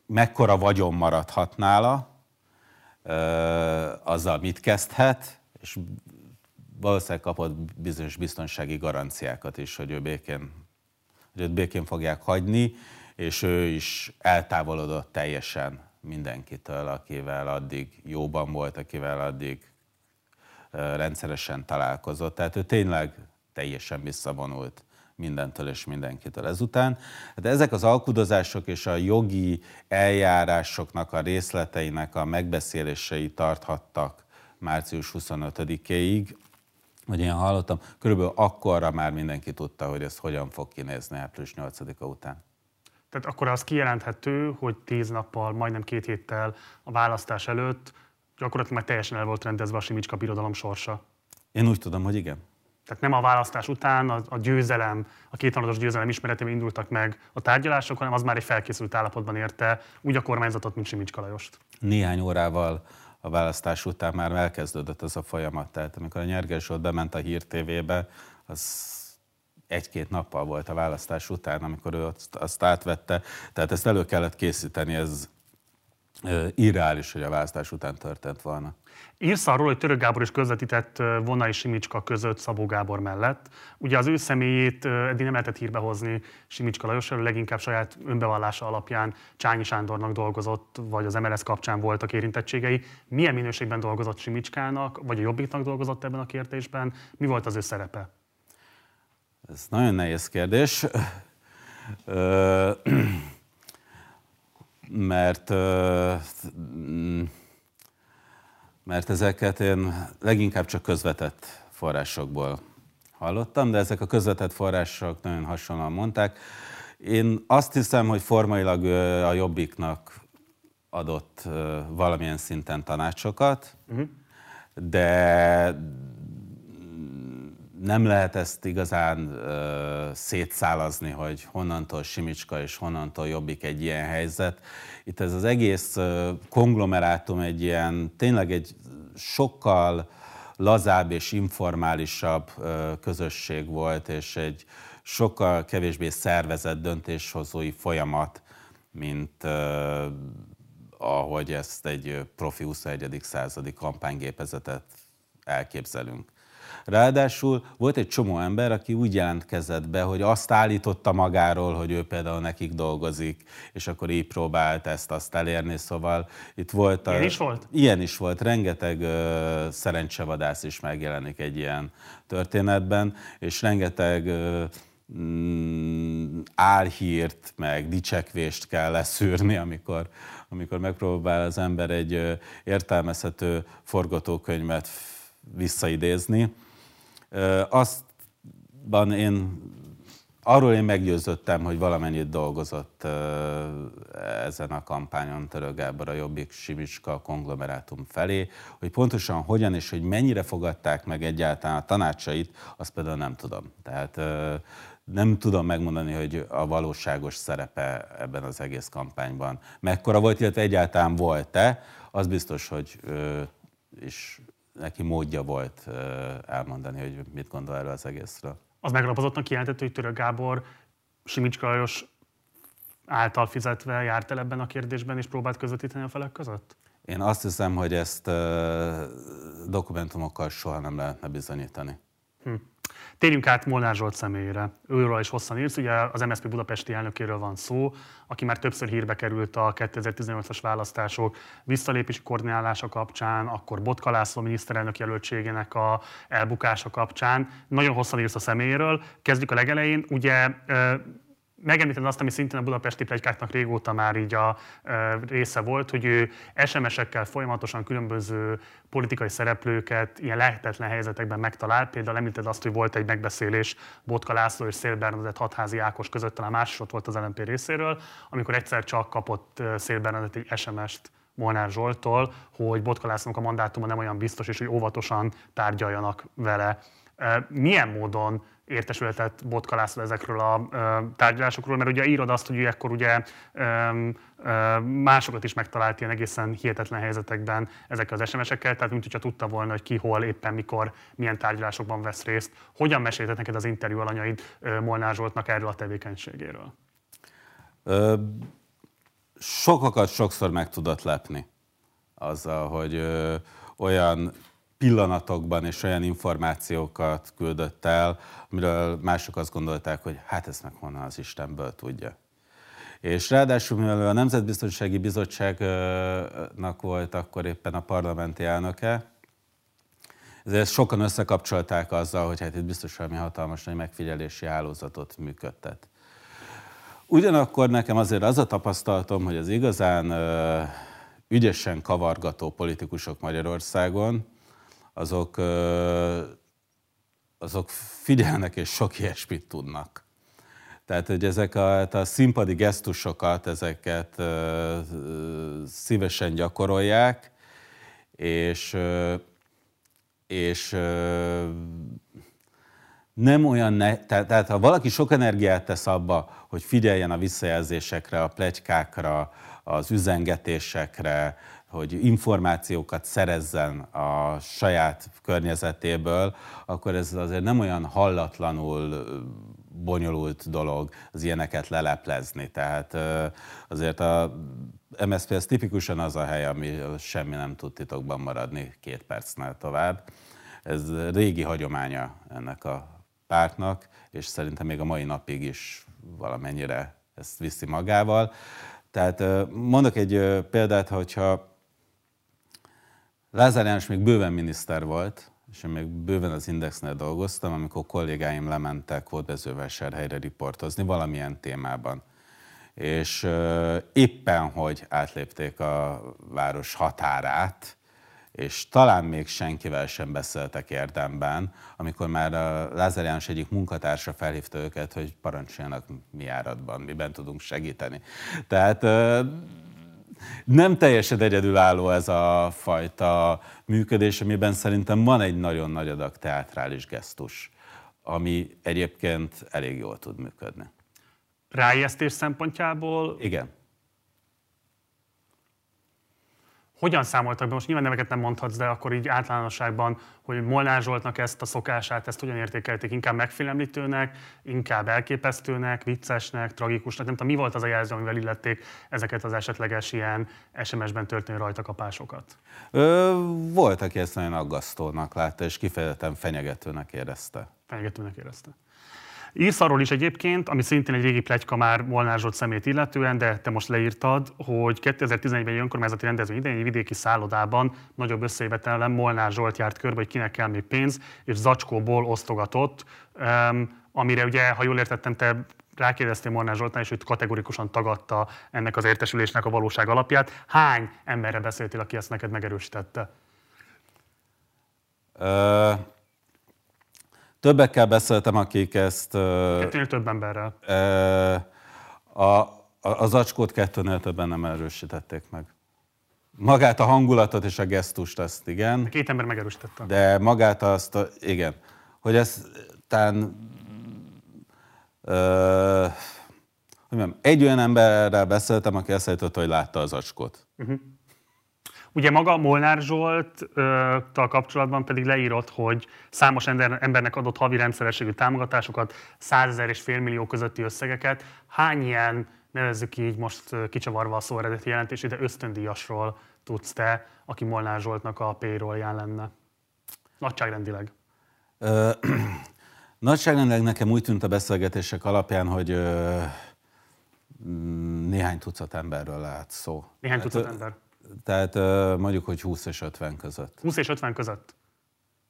mekkora vagyon maradhat nála, azzal mit kezdhet, és valószínűleg kapott bizonyos biztonsági garanciákat is, hogy ő békén, hogy őt békén fogják hagyni, és ő is eltávolodott teljesen mindenkitől, akivel addig jóban volt, akivel addig rendszeresen találkozott. Tehát ő tényleg teljesen visszavonult mindentől és mindenkitől ezután. De ezek az alkudozások és a jogi eljárásoknak a részleteinek a megbeszélései tarthattak március 25-éig, vagy én hallottam, körülbelül akkorra már mindenki tudta, hogy ez hogyan fog kinézni április 8-a után. Tehát akkor az kijelenthető, hogy tíz nappal, majdnem két héttel a választás előtt gyakorlatilag már teljesen el volt rendezve a Simicska birodalom sorsa. Én úgy tudom, hogy igen. Tehát nem a választás után a, a győzelem, a kétharmados győzelem ismeretében indultak meg a tárgyalások, hanem az már egy felkészült állapotban érte úgy a kormányzatot, mint Simicska Lajost. Néhány órával a választás után már elkezdődött ez a folyamat. Tehát amikor a Nyerges volt bement a Hír TV-be, az egy-két nappal volt a választás után, amikor ő azt, azt átvette. Tehát ezt elő kellett készíteni, ez irreális, hogy a választás után történt volna. Írsz arról, hogy Török Gábor is közvetített Vona és Simicska között Szabó Gábor mellett. Ugye az ő személyét eddig nem lehetett hírbe hozni Simicska Lajos, leginkább saját önbevallása alapján Csányi Sándornak dolgozott, vagy az MLS kapcsán voltak érintettségei. Milyen minőségben dolgozott Simicskának, vagy a Jobbiknak dolgozott ebben a kérdésben? Mi volt az ő szerepe? Ez nagyon nehéz kérdés, mert, mert ezeket én leginkább csak közvetett forrásokból hallottam, de ezek a közvetett források nagyon hasonlóan mondták. Én azt hiszem, hogy formailag a Jobbiknak adott valamilyen szinten tanácsokat, uh-huh. de nem lehet ezt igazán uh, szétszálazni, hogy honnantól Simicska és honnantól jobbik egy ilyen helyzet. Itt ez az egész uh, konglomerátum egy ilyen, tényleg egy sokkal lazább és informálisabb uh, közösség volt, és egy sokkal kevésbé szervezett döntéshozói folyamat, mint uh, ahogy ezt egy profi 21. századi kampánygépezetet elképzelünk. Ráadásul volt egy csomó ember, aki úgy jelentkezett be, hogy azt állította magáról, hogy ő például nekik dolgozik, és akkor így próbált ezt azt elérni, szóval itt volt... A, ilyen is volt? Ilyen is volt, rengeteg uh, szerencsevadász is megjelenik egy ilyen történetben, és rengeteg uh, álhírt, meg dicsekvést kell leszűrni, amikor, amikor megpróbál az ember egy értelmezhető forgatókönyvet visszaidézni. Aztban én arról én meggyőzöttem, hogy valamennyit dolgozott ezen a kampányon Törő Gábor a Jobbik Simicska konglomerátum felé, hogy pontosan hogyan és hogy mennyire fogadták meg egyáltalán a tanácsait, azt például nem tudom. Tehát nem tudom megmondani, hogy a valóságos szerepe ebben az egész kampányban mekkora volt, illetve egyáltalán volt-e, az biztos, hogy és neki módja volt elmondani, hogy mit gondol erről az egészről. Az meglapozottnak kijelentett, hogy Török Gábor Simicska Lajos által fizetve járt el ebben a kérdésben, és próbált közvetíteni a felek között? Én azt hiszem, hogy ezt dokumentumokkal soha nem lehetne bizonyítani. Hm. Térjünk át Molnár Zsolt személyére. Őről is hosszan írsz, ugye az MSZP budapesti elnökéről van szó, aki már többször hírbe került a 2018-as választások visszalépési koordinálása kapcsán, akkor Botka László miniszterelnök jelöltségének a elbukása kapcsán. Nagyon hosszan írsz a személyéről. Kezdjük a legelején. Ugye megemlíted azt, ami szintén a budapesti plegykáknak régóta már így a része volt, hogy ő SMS-ekkel folyamatosan különböző politikai szereplőket ilyen lehetetlen helyzetekben megtalál. Például említed azt, hogy volt egy megbeszélés Botka László és Szél Bernadett hatházi Ákos között, talán más ott volt az LNP részéről, amikor egyszer csak kapott Szél Bernadett egy SMS-t Molnár Zsoltól, hogy Botka Lászlónak a mandátuma nem olyan biztos, és hogy óvatosan tárgyaljanak vele. Milyen módon értesületet Botka László ezekről a tárgyalásokról, mert ugye írod azt, hogy ekkor ugye másokat is megtalált ilyen egészen hihetetlen helyzetekben ezekkel az SMS-ekkel, tehát mint hogyha tudta volna, hogy ki hol, éppen mikor, milyen tárgyalásokban vesz részt. Hogyan meséltet neked az interjú alanyaid Molnár Zsoltnak erről a tevékenységéről? Ö, sokakat sokszor meg tudott lepni azzal, hogy ö, olyan pillanatokban és olyan információkat küldött el, amiről mások azt gondolták, hogy hát ezt meg honnan az Istenből tudja. És ráadásul, mivel a Nemzetbiztonsági Bizottságnak volt akkor éppen a parlamenti elnöke, ezért sokan összekapcsolták azzal, hogy hát itt biztos valami hatalmas nagy megfigyelési hálózatot működtet. Ugyanakkor nekem azért az a tapasztalatom, hogy az igazán ügyesen kavargató politikusok Magyarországon, azok, azok figyelnek és sok ilyesmit tudnak. Tehát, hogy ezek a, a színpadi gesztusokat, ezeket szívesen gyakorolják, és, és nem olyan, ne, tehát, tehát ha valaki sok energiát tesz abba, hogy figyeljen a visszajelzésekre, a plegykákra, az üzengetésekre, hogy információkat szerezzen a saját környezetéből, akkor ez azért nem olyan hallatlanul bonyolult dolog az ilyeneket leleplezni. Tehát azért a MSZP az tipikusan az a hely, ami semmi nem tud titokban maradni két percnél tovább. Ez régi hagyománya ennek a pártnak, és szerintem még a mai napig is valamennyire ezt viszi magával. Tehát mondok egy példát, hogyha Lázár János még bőven miniszter volt, és én még bőven az Indexnél dolgoztam, amikor kollégáim lementek hódmezővásárhelyre riportozni valamilyen témában. És éppen, hogy átlépték a város határát, és talán még senkivel sem beszéltek érdemben, amikor már a Lázár János egyik munkatársa felhívta őket, hogy parancsoljanak mi áradban, miben tudunk segíteni. Tehát nem teljesen egyedülálló ez a fajta működés, amiben szerintem van egy nagyon nagy adag teátrális gesztus, ami egyébként elég jól tud működni. Ráijesztés szempontjából? Igen. Hogyan számoltak be, most nyilván neveket nem mondhatsz, de akkor így általánosságban, hogy Molnár Zsoltnak ezt a szokását, ezt hogyan értékelték? Inkább megfélemlítőnek, inkább elképesztőnek, viccesnek, tragikusnak? Nem tudom, mi volt az a jelző, amivel illették ezeket az esetleges ilyen SMS-ben történő rajtakapásokat? Ö, volt, aki ezt nagyon aggasztónak látta, és kifejezetten fenyegetőnek érezte. Fenyegetőnek érezte. Írsz arról is egyébként, ami szintén egy régi plegyka már Molnár Zsolt szemét illetően, de te most leírtad, hogy 2011-ben egy önkormányzati rendezvény idején egy vidéki szállodában nagyobb összejövetelen Molnár Zsolt járt körbe, hogy kinek kell még pénz, és zacskóból osztogatott, amire ugye, ha jól értettem, te rákérdeztél Molnár Zsoltán, és őt kategorikusan tagadta ennek az értesülésnek a valóság alapját. Hány emberre beszéltél, aki ezt neked megerősítette? Uh... Többekkel beszéltem, akik ezt... Kettőnél több emberrel. A, a, a zacskót kettőnél többen nem erősítették meg. Magát a hangulatot és a gesztust, azt igen. A két ember megerősítette. De magát azt, a, igen. Hogy ez talán... Ö, hogy mondjam, egy olyan emberrel beszéltem, aki azt állította, hogy látta az zacskót. Uh-huh. Ugye maga Molnár Zsolttal kapcsolatban pedig leírott, hogy számos embernek adott havi rendszerességű támogatásokat, 100 ezer és félmillió közötti összegeket. Hány ilyen, nevezzük így most kicsavarva a szó eredeti jelentés, de ösztöndíjasról tudsz te, aki Molnár Zsoltnak a payroll lenne? Nagyságrendileg. Ö, nagyságrendileg nekem úgy tűnt a beszélgetések alapján, hogy ö, néhány tucat emberről lehet szó. Néhány tucat hát, ember? Tehát mondjuk, hogy 20 és 50 között. 20 és 50 között?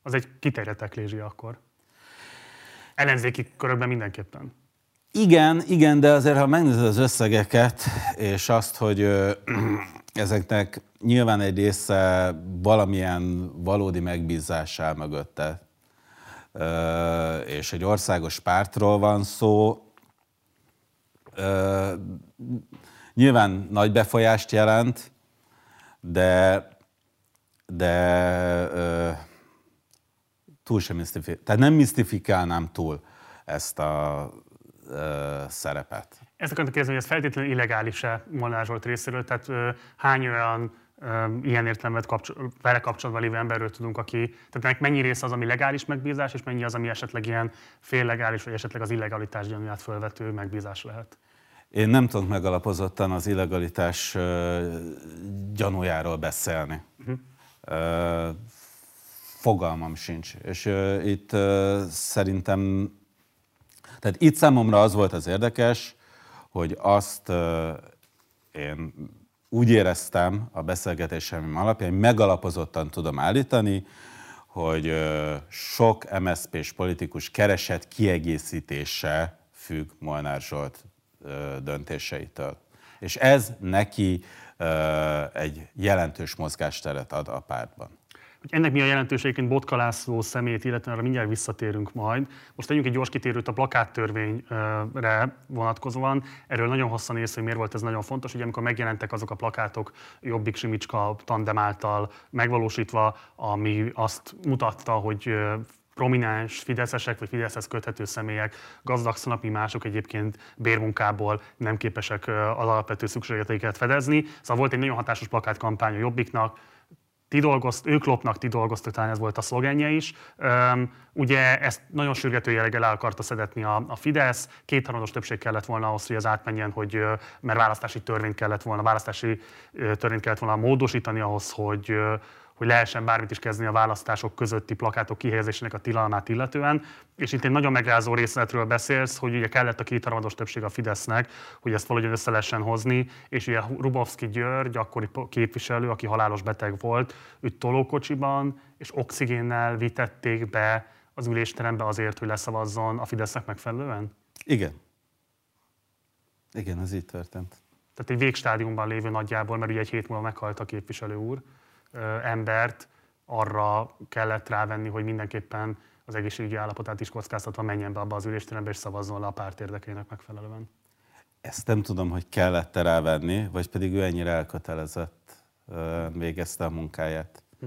Az egy kiterjedt eklézsia akkor. Ellenzéki körökben mindenképpen. Igen, igen, de azért, ha megnézed az összegeket, és azt, hogy ö, ezeknek nyilván egy része valamilyen valódi megbízás áll mögötte, ö, és egy országos pártról van szó, ö, nyilván nagy befolyást jelent, de, de ö, túl sem misztifikálnám, tehát nem misztifikálnám túl ezt a ö, szerepet. Ezt akartam kérdezni, hogy ez feltétlenül illegális-e Molnár Zsolt részéről, tehát ö, hány olyan ilyen értelmet kapcsol, vele kapcsolatban lévő emberről tudunk, aki, tehát ennek mennyi része az, ami legális megbízás, és mennyi az, ami esetleg ilyen féllegális, vagy esetleg az illegalitás gyanúját fölvető megbízás lehet? Én nem tudok megalapozottan az illegalitás gyanújáról beszélni. Uh-huh. Fogalmam sincs. És itt szerintem, tehát itt számomra az volt az érdekes, hogy azt én úgy éreztem a beszélgetésem alapján, megalapozottan tudom állítani, hogy sok MSZP-s politikus keresett kiegészítése függ Molnár Zsolt döntéseitől. És ez neki egy jelentős mozgásteret ad a pártban. Hogy ennek mi a jelentőségként Botka László szemét, illetve arra mindjárt visszatérünk majd. Most tegyünk egy gyors kitérőt a plakáttörvényre vonatkozóan. Erről nagyon hosszan ész, hogy miért volt ez nagyon fontos. Ugye amikor megjelentek azok a plakátok Jobbik Simicska tandem által megvalósítva, ami azt mutatta, hogy prominens fideszesek vagy Fideszhez köthető személyek gazdagszanak, mi mások egyébként bérmunkából nem képesek az alapvető szükségleteiket fedezni. Szóval volt egy nagyon hatásos plakátkampány a Jobbiknak, ti dolgozt, ők lopnak, ti dolgoztok, talán ez volt a szlogenje is. Üm, ugye ezt nagyon sürgető jelleggel el akarta szedetni a, a Fidesz, kétharmados többség kellett volna ahhoz, hogy az átmenjen, hogy, mert választási törvényt kellett volna, választási törvényt kellett volna módosítani ahhoz, hogy, hogy lehessen bármit is kezdeni a választások közötti plakátok kihelyezésének a tilalmát illetően. És itt egy nagyon megrázó részletről beszélsz, hogy ugye kellett a kétharmados többség a Fidesznek, hogy ezt valahogy össze lehessen hozni, és ugye Rubovski György, akkori képviselő, aki halálos beteg volt, őt tolókocsiban és oxigénnel vitették be az ülésterembe azért, hogy leszavazzon a Fidesznek megfelelően? Igen. Igen, ez így történt. Tehát egy végstádiumban lévő nagyjából, mert ugye egy hét múlva meghalt a képviselő úr embert arra kellett rávenni, hogy mindenképpen az egészségügyi állapotát is kockáztatva menjen be abba az ülésterembe és szavazzon le a párt érdekeinek megfelelően. Ezt nem tudom, hogy kellett -e rávenni, vagy pedig ő ennyire elkötelezett végezte a munkáját. Hm.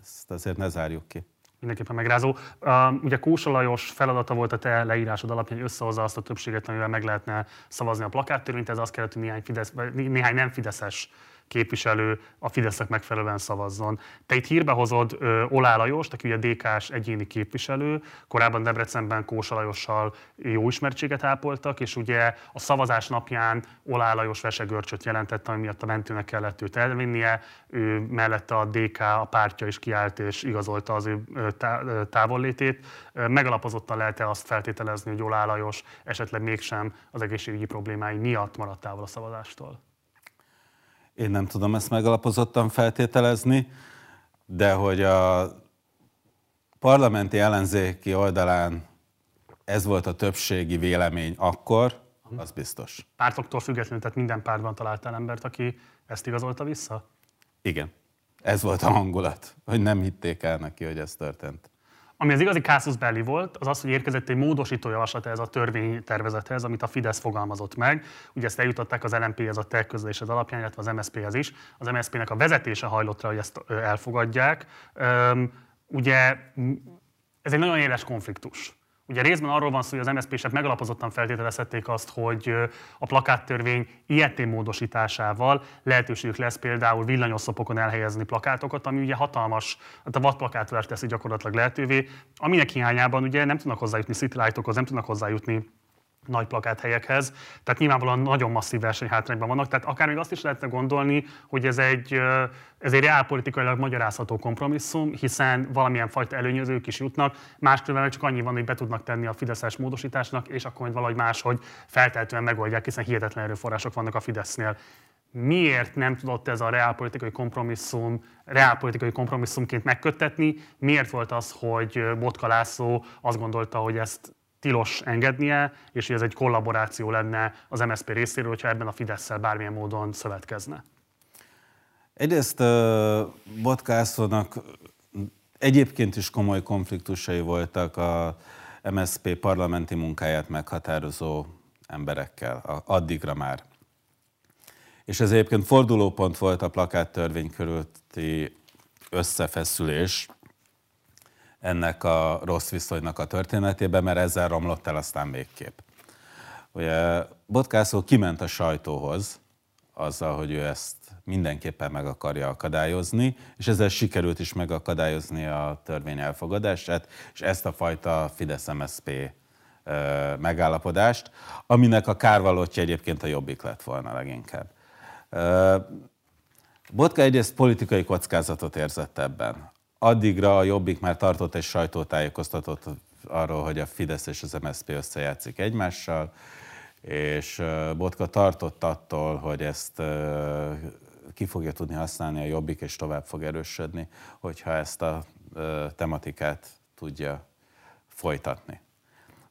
Ezt azért ne zárjuk ki mindenképpen megrázó. Uh, ugye Kósa Lajos feladata volt a te leírásod alapján, hogy összehozza azt a többséget, amivel meg lehetne szavazni a plakáttörvényt. Ez azt kellett, hogy néhány, Fidesz, néhány nem fideszes képviselő a Fidesznek megfelelően szavazzon. Te itt hírbe hozod Olá Lajos, aki ugye DK-s egyéni képviselő, korábban Debrecenben Kósa Lajossal jó ismertséget ápoltak, és ugye a szavazás napján Olá Lajos vesegörcsöt jelentett, ami miatt a mentőnek kellett őt elvinnie, ő mellette a DK, a pártja is kiállt és igazolta az ő távollétét. Megalapozottan lehet-e azt feltételezni, hogy Olá Lajos esetleg mégsem az egészségügyi problémái miatt maradt távol a szavazástól? Én nem tudom ezt megalapozottan feltételezni, de hogy a parlamenti ellenzéki oldalán ez volt a többségi vélemény akkor, az biztos. Pártoktól függetlenül, tehát minden pártban találtál embert, aki ezt igazolta vissza? Igen. Ez volt a hangulat, hogy nem hitték el neki, hogy ez történt. Ami az igazi kásusz belli volt, az az, hogy érkezett egy módosító javaslat ez a törvénytervezethez, amit a Fidesz fogalmazott meg. Ugye ezt eljutották az LNP-hez a tech közlésed alapján, illetve az MSZP-hez is. Az MSZP-nek a vezetése hajlott rá, hogy ezt elfogadják. Ugye ez egy nagyon éles konfliktus. Ugye részben arról van szó, hogy az MSZP-sek megalapozottan feltételezhették azt, hogy a plakáttörvény ilyetén módosításával lehetőségük lesz például villanyoszlopokon elhelyezni plakátokat, ami ugye hatalmas, hát a vadplakátolás teszi gyakorlatilag lehetővé, aminek hiányában ugye nem tudnak hozzájutni citylightokhoz, nem tudnak hozzájutni nagy plakáthelyekhez. Tehát nyilvánvalóan nagyon masszív versenyhátrányban vannak. Tehát akár még azt is lehetne gondolni, hogy ez egy, ez egy reálpolitikailag magyarázható kompromisszum, hiszen valamilyen fajta előnyözők is jutnak, máskülönben csak annyi van, hogy be tudnak tenni a Fideszes módosításnak, és akkor majd valahogy máshogy feltehetően megoldják, hiszen hihetetlen erőforrások vannak a Fidesznél. Miért nem tudott ez a reálpolitikai kompromisszum, reálpolitikai kompromisszumként megköttetni? Miért volt az, hogy Botka László azt gondolta, hogy ezt tilos engednie, és hogy ez egy kollaboráció lenne az MSZP részéről, hogyha ebben a fidesz bármilyen módon szövetkezne. Egyrészt Botkászónak egyébként is komoly konfliktusai voltak a MSZP parlamenti munkáját meghatározó emberekkel, addigra már. És ez egyébként fordulópont volt a plakáttörvény körülti összefeszülés, ennek a rossz viszonynak a történetében, mert ezzel romlott el aztán végképp. Ugye Botkászó kiment a sajtóhoz azzal, hogy ő ezt mindenképpen meg akarja akadályozni, és ezzel sikerült is megakadályozni a törvény elfogadását, és ezt a fajta Fidesz-MSZP megállapodást, aminek a kárvalótja egyébként a jobbik lett volna leginkább. Botka egyrészt politikai kockázatot érzett ebben addigra a Jobbik már tartott egy sajtótájékoztatót arról, hogy a Fidesz és az MSZP összejátszik egymással, és Botka tartott attól, hogy ezt ki fogja tudni használni a Jobbik, és tovább fog erősödni, hogyha ezt a tematikát tudja folytatni.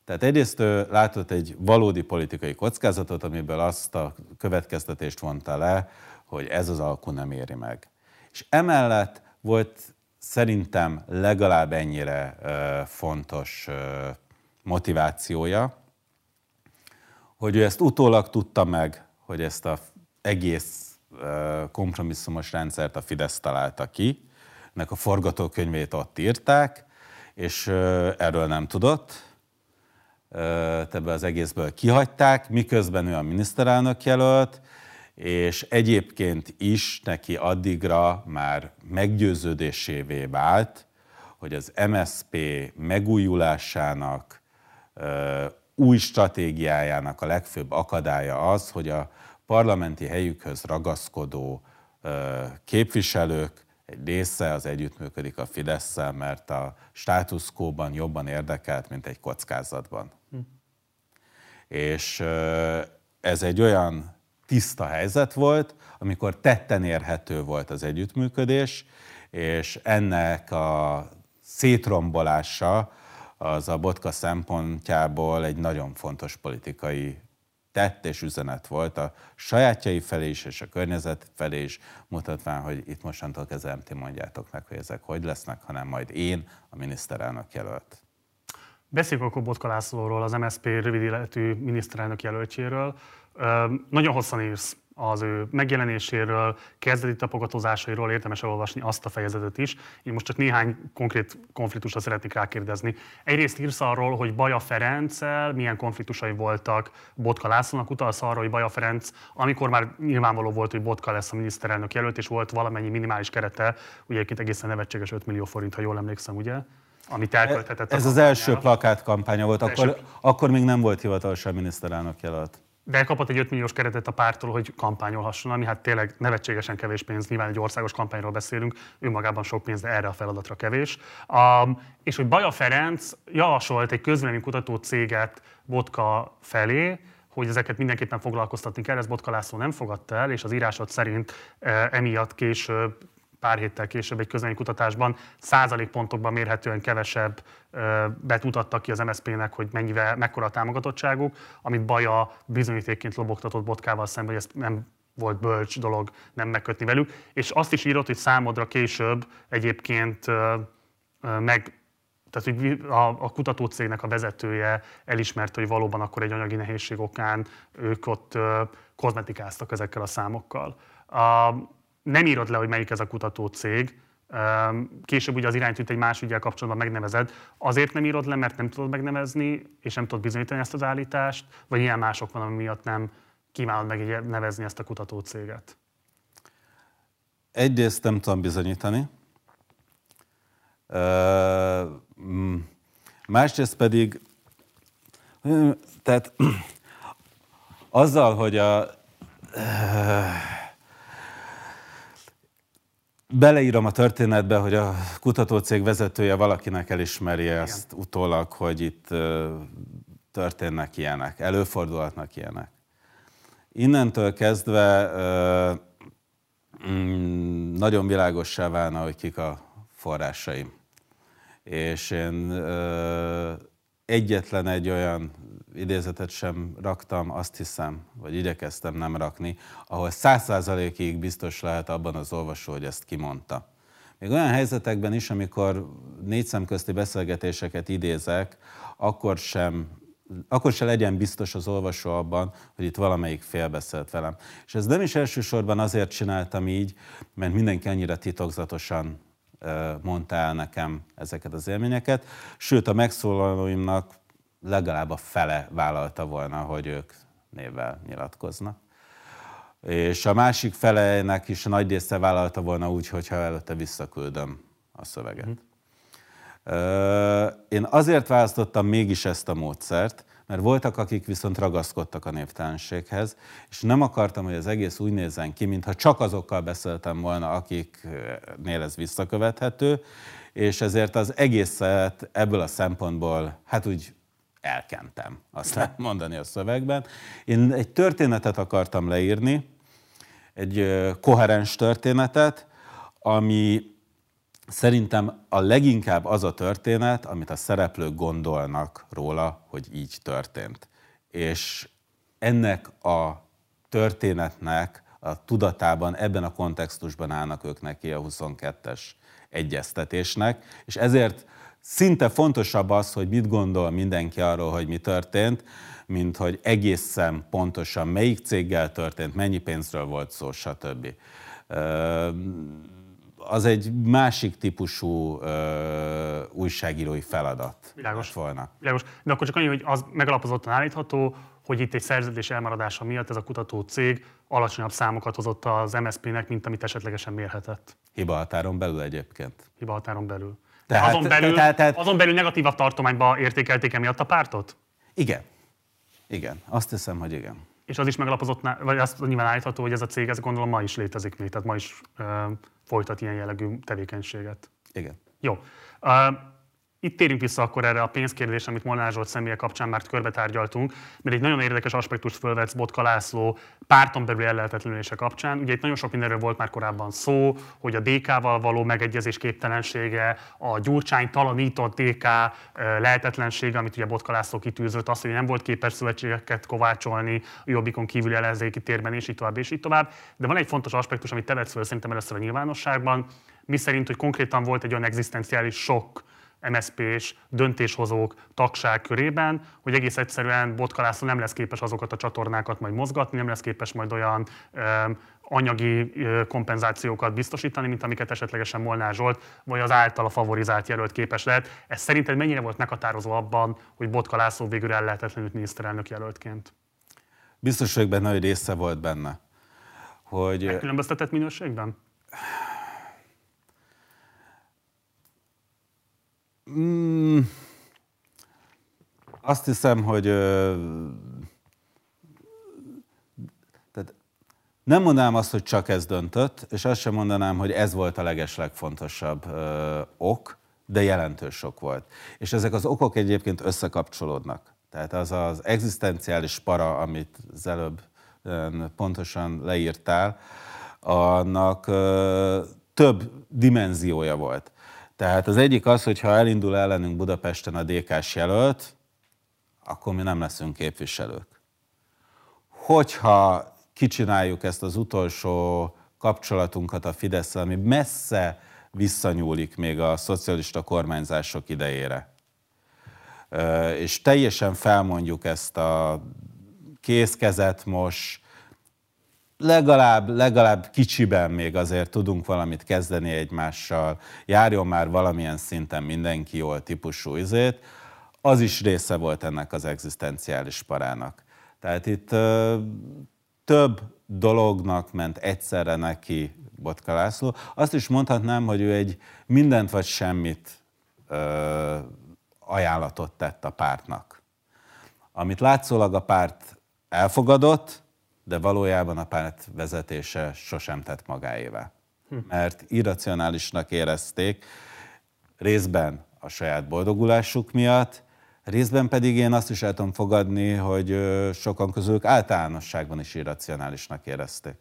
Tehát egyrészt ő látott egy valódi politikai kockázatot, amiből azt a következtetést vonta le, hogy ez az alkú nem éri meg. És emellett volt szerintem legalább ennyire fontos motivációja, hogy ő ezt utólag tudta meg, hogy ezt az egész kompromisszumos rendszert a Fidesz találta ki, ennek a forgatókönyvét ott írták, és erről nem tudott, ebből az egészből kihagyták, miközben ő a miniszterelnök jelölt, és egyébként is neki addigra már meggyőződésévé vált, hogy az MSP megújulásának, új stratégiájának a legfőbb akadálya az, hogy a parlamenti helyükhöz ragaszkodó képviselők egy része az együttműködik a fidesz mert a státuszkóban jobban érdekelt, mint egy kockázatban. Hm. És ez egy olyan tiszta helyzet volt, amikor tetten érhető volt az együttműködés, és ennek a szétrombolása az a botka szempontjából egy nagyon fontos politikai tett és üzenet volt a sajátjai felé is, és a környezet felé is, mutatván, hogy itt mostantól kezdve ti mondjátok meg, hogy ezek hogy lesznek, hanem majd én, a miniszterelnök jelölt. Beszéljünk akkor Botka Lászlóról, az MSZP rövid életű miniszterelnök jelöltjéről. Nagyon hosszan írsz az ő megjelenéséről, kezdeti tapogatózásairól érdemes elolvasni azt a fejezetet is. Én most csak néhány konkrét konfliktusra szeretnék rákérdezni. Egyrészt írsz arról, hogy Baja Ferenccel milyen konfliktusai voltak Botka Lászlónak, utalsz arra, hogy Baja Ferenc, amikor már nyilvánvaló volt, hogy Botka lesz a miniszterelnök jelölt, és volt valamennyi minimális kerete, ugye egyébként egészen nevetséges 5 millió forint, ha jól emlékszem, ugye? amit elkölthetett. Ez az első plakátkampánya volt, akkor, akkor még nem volt hivatalosan miniszterelnök jelölt de kapott egy 5 milliós keretet a pártól, hogy kampányolhasson, ami hát tényleg nevetségesen kevés pénz, nyilván egy országos kampányról beszélünk, ő magában sok pénz, de erre a feladatra kevés. Um, és hogy Baja Ferenc javasolt egy közvéleménykutató céget Botka felé, hogy ezeket mindenképpen foglalkoztatni kell, ez Botka László nem fogadta el, és az írásod szerint e, emiatt később pár héttel később egy közvéleménykutatásban százalékpontokban mérhetően kevesebb betutattak ki az MSZP-nek, hogy mennyivel, mekkora a támogatottságuk, amit Baja bizonyítékként lobogtatott Botkával szemben, hogy ez nem volt bölcs dolog nem megkötni velük, és azt is írott, hogy számodra később egyébként meg tehát, hogy a, a kutatócégnek a vezetője elismerte, hogy valóban akkor egy anyagi nehézség okán ők ott kozmetikáztak ezekkel a számokkal. A, nem írod le, hogy melyik ez a kutató cég, később ugye az irányt egy más ügyel kapcsolatban megnevezed. Azért nem írod le, mert nem tudod megnevezni, és nem tudod bizonyítani ezt az állítást, vagy ilyen mások van, ami miatt nem kívánod megnevezni ezt a kutató céget? Egyrészt nem tudom bizonyítani. Másrészt pedig, tehát azzal, hogy a Beleírom a történetbe, hogy a kutatócég vezetője valakinek elismeri Igen. ezt utólag, hogy itt történnek ilyenek, előfordulhatnak ilyenek. Innentől kezdve mm, nagyon világossá válna, hogy kik a forrásaim. És én egyetlen egy olyan idézetet sem raktam, azt hiszem, vagy igyekeztem nem rakni, ahol száz százalékig biztos lehet abban az olvasó, hogy ezt kimondta. Még olyan helyzetekben is, amikor négy szemközti beszélgetéseket idézek, akkor sem akkor se legyen biztos az olvasó abban, hogy itt valamelyik fél beszélt velem. És ez nem is elsősorban azért csináltam így, mert mindenki annyira titokzatosan mondta el nekem ezeket az élményeket, sőt a megszólalóimnak legalább a fele vállalta volna, hogy ők névvel nyilatkoznak. És a másik felenek is a nagy része vállalta volna úgy, hogyha előtte visszaküldöm a szöveget. Mm. Én azért választottam mégis ezt a módszert, mert voltak, akik viszont ragaszkodtak a névtelenséghez, és nem akartam, hogy az egész úgy nézzen ki, mintha csak azokkal beszéltem volna, akiknél ez visszakövethető, és ezért az egészet ebből a szempontból, hát úgy elkentem, azt lehet mondani a szövegben. Én egy történetet akartam leírni, egy koherens történetet, ami szerintem a leginkább az a történet, amit a szereplők gondolnak róla, hogy így történt. És ennek a történetnek a tudatában, ebben a kontextusban állnak ők neki a 22-es egyeztetésnek, és ezért szinte fontosabb az, hogy mit gondol mindenki arról, hogy mi történt, mint hogy egészen pontosan melyik céggel történt, mennyi pénzről volt szó, stb. Az egy másik típusú újságírói feladat Világos. volna. Világos. De akkor csak annyi, hogy az megalapozottan állítható, hogy itt egy szerződés elmaradása miatt ez a kutató cég alacsonyabb számokat hozott az MSZP-nek, mint amit esetlegesen mérhetett. Hiba határon belül egyébként. Hiba határon belül. Tehát, azon, belül, tehát, tehát, azon belül negatívabb tartományba értékelték emiatt a pártot? Igen. Igen. Azt hiszem, hogy igen. És az is megalapozott, vagy azt nyilván állítható, hogy ez a cég, ez gondolom ma is létezik még, tehát ma is uh, folytat ilyen jellegű tevékenységet. Igen. Jó. Itt térünk vissza akkor erre a pénzkérdésre, amit Molnár Zsolt személye kapcsán már körbe tárgyaltunk, mert egy nagyon érdekes aspektust fölvetsz Botka László párton belül ellehetetlenülése kapcsán. Ugye itt nagyon sok mindenről volt már korábban szó, hogy a DK-val való megegyezés képtelensége, a Gyurcsány talanított DK lehetetlensége, amit ugye Botka László kitűzött, azt, hogy nem volt képes szövetségeket kovácsolni a Jobbikon kívüli ellenzéki térben, és így tovább, és így tovább. De van egy fontos aspektus, amit te vetsz föl szerintem először a nyilvánosságban, mi szerint, hogy konkrétan volt egy olyan egzisztenciális sok, MSZP-s döntéshozók tagság körében, hogy egész egyszerűen Botka László nem lesz képes azokat a csatornákat majd mozgatni, nem lesz képes majd olyan anyagi kompenzációkat biztosítani, mint amiket esetlegesen Molnár Zsolt vagy az általa favorizált jelölt képes lehet. Ez szerinted mennyire volt meghatározó abban, hogy Botka László végül el lehetetlenült miniszterelnök jelöltként? Biztos vagyok benne, hogy része volt benne. Hogy... Megkülönböztetett minőségben? Mm, azt hiszem, hogy tehát nem mondanám azt, hogy csak ez döntött, és azt sem mondanám, hogy ez volt a legeslegfontosabb ö, ok, de jelentős ok volt. És ezek az okok egyébként összekapcsolódnak. Tehát az az egzisztenciális para, amit az előbb pontosan leírtál, annak ö, több dimenziója volt. Tehát az egyik az, hogy ha elindul ellenünk Budapesten a DK-s jelölt, akkor mi nem leszünk képviselők. Hogyha kicsináljuk ezt az utolsó kapcsolatunkat a fidesz ami messze visszanyúlik még a szocialista kormányzások idejére, és teljesen felmondjuk ezt a kézkezet most, legalább, legalább kicsiben még azért tudunk valamit kezdeni egymással, járjon már valamilyen szinten mindenki jól típusú izét, az is része volt ennek az egzisztenciális parának. Tehát itt ö, több dolognak ment egyszerre neki Botka László. Azt is mondhatnám, hogy ő egy mindent vagy semmit ö, ajánlatot tett a pártnak. Amit látszólag a párt elfogadott, de valójában a párt vezetése sosem tett magáévá. Hm. Mert irracionálisnak érezték, részben a saját boldogulásuk miatt, részben pedig én azt is el tudom fogadni, hogy sokan közülük általánosságban is irracionálisnak érezték.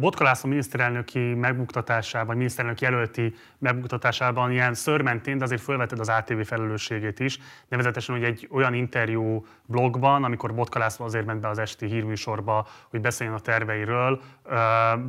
Botka László miniszterelnöki megbuktatásában, vagy miniszterelnök jelölti megbuktatásában ilyen szörmentén, de azért felveted az ATV felelősségét is. Nevezetesen, hogy egy olyan interjú blogban, amikor Botka László azért ment be az esti hírműsorba, hogy beszéljen a terveiről,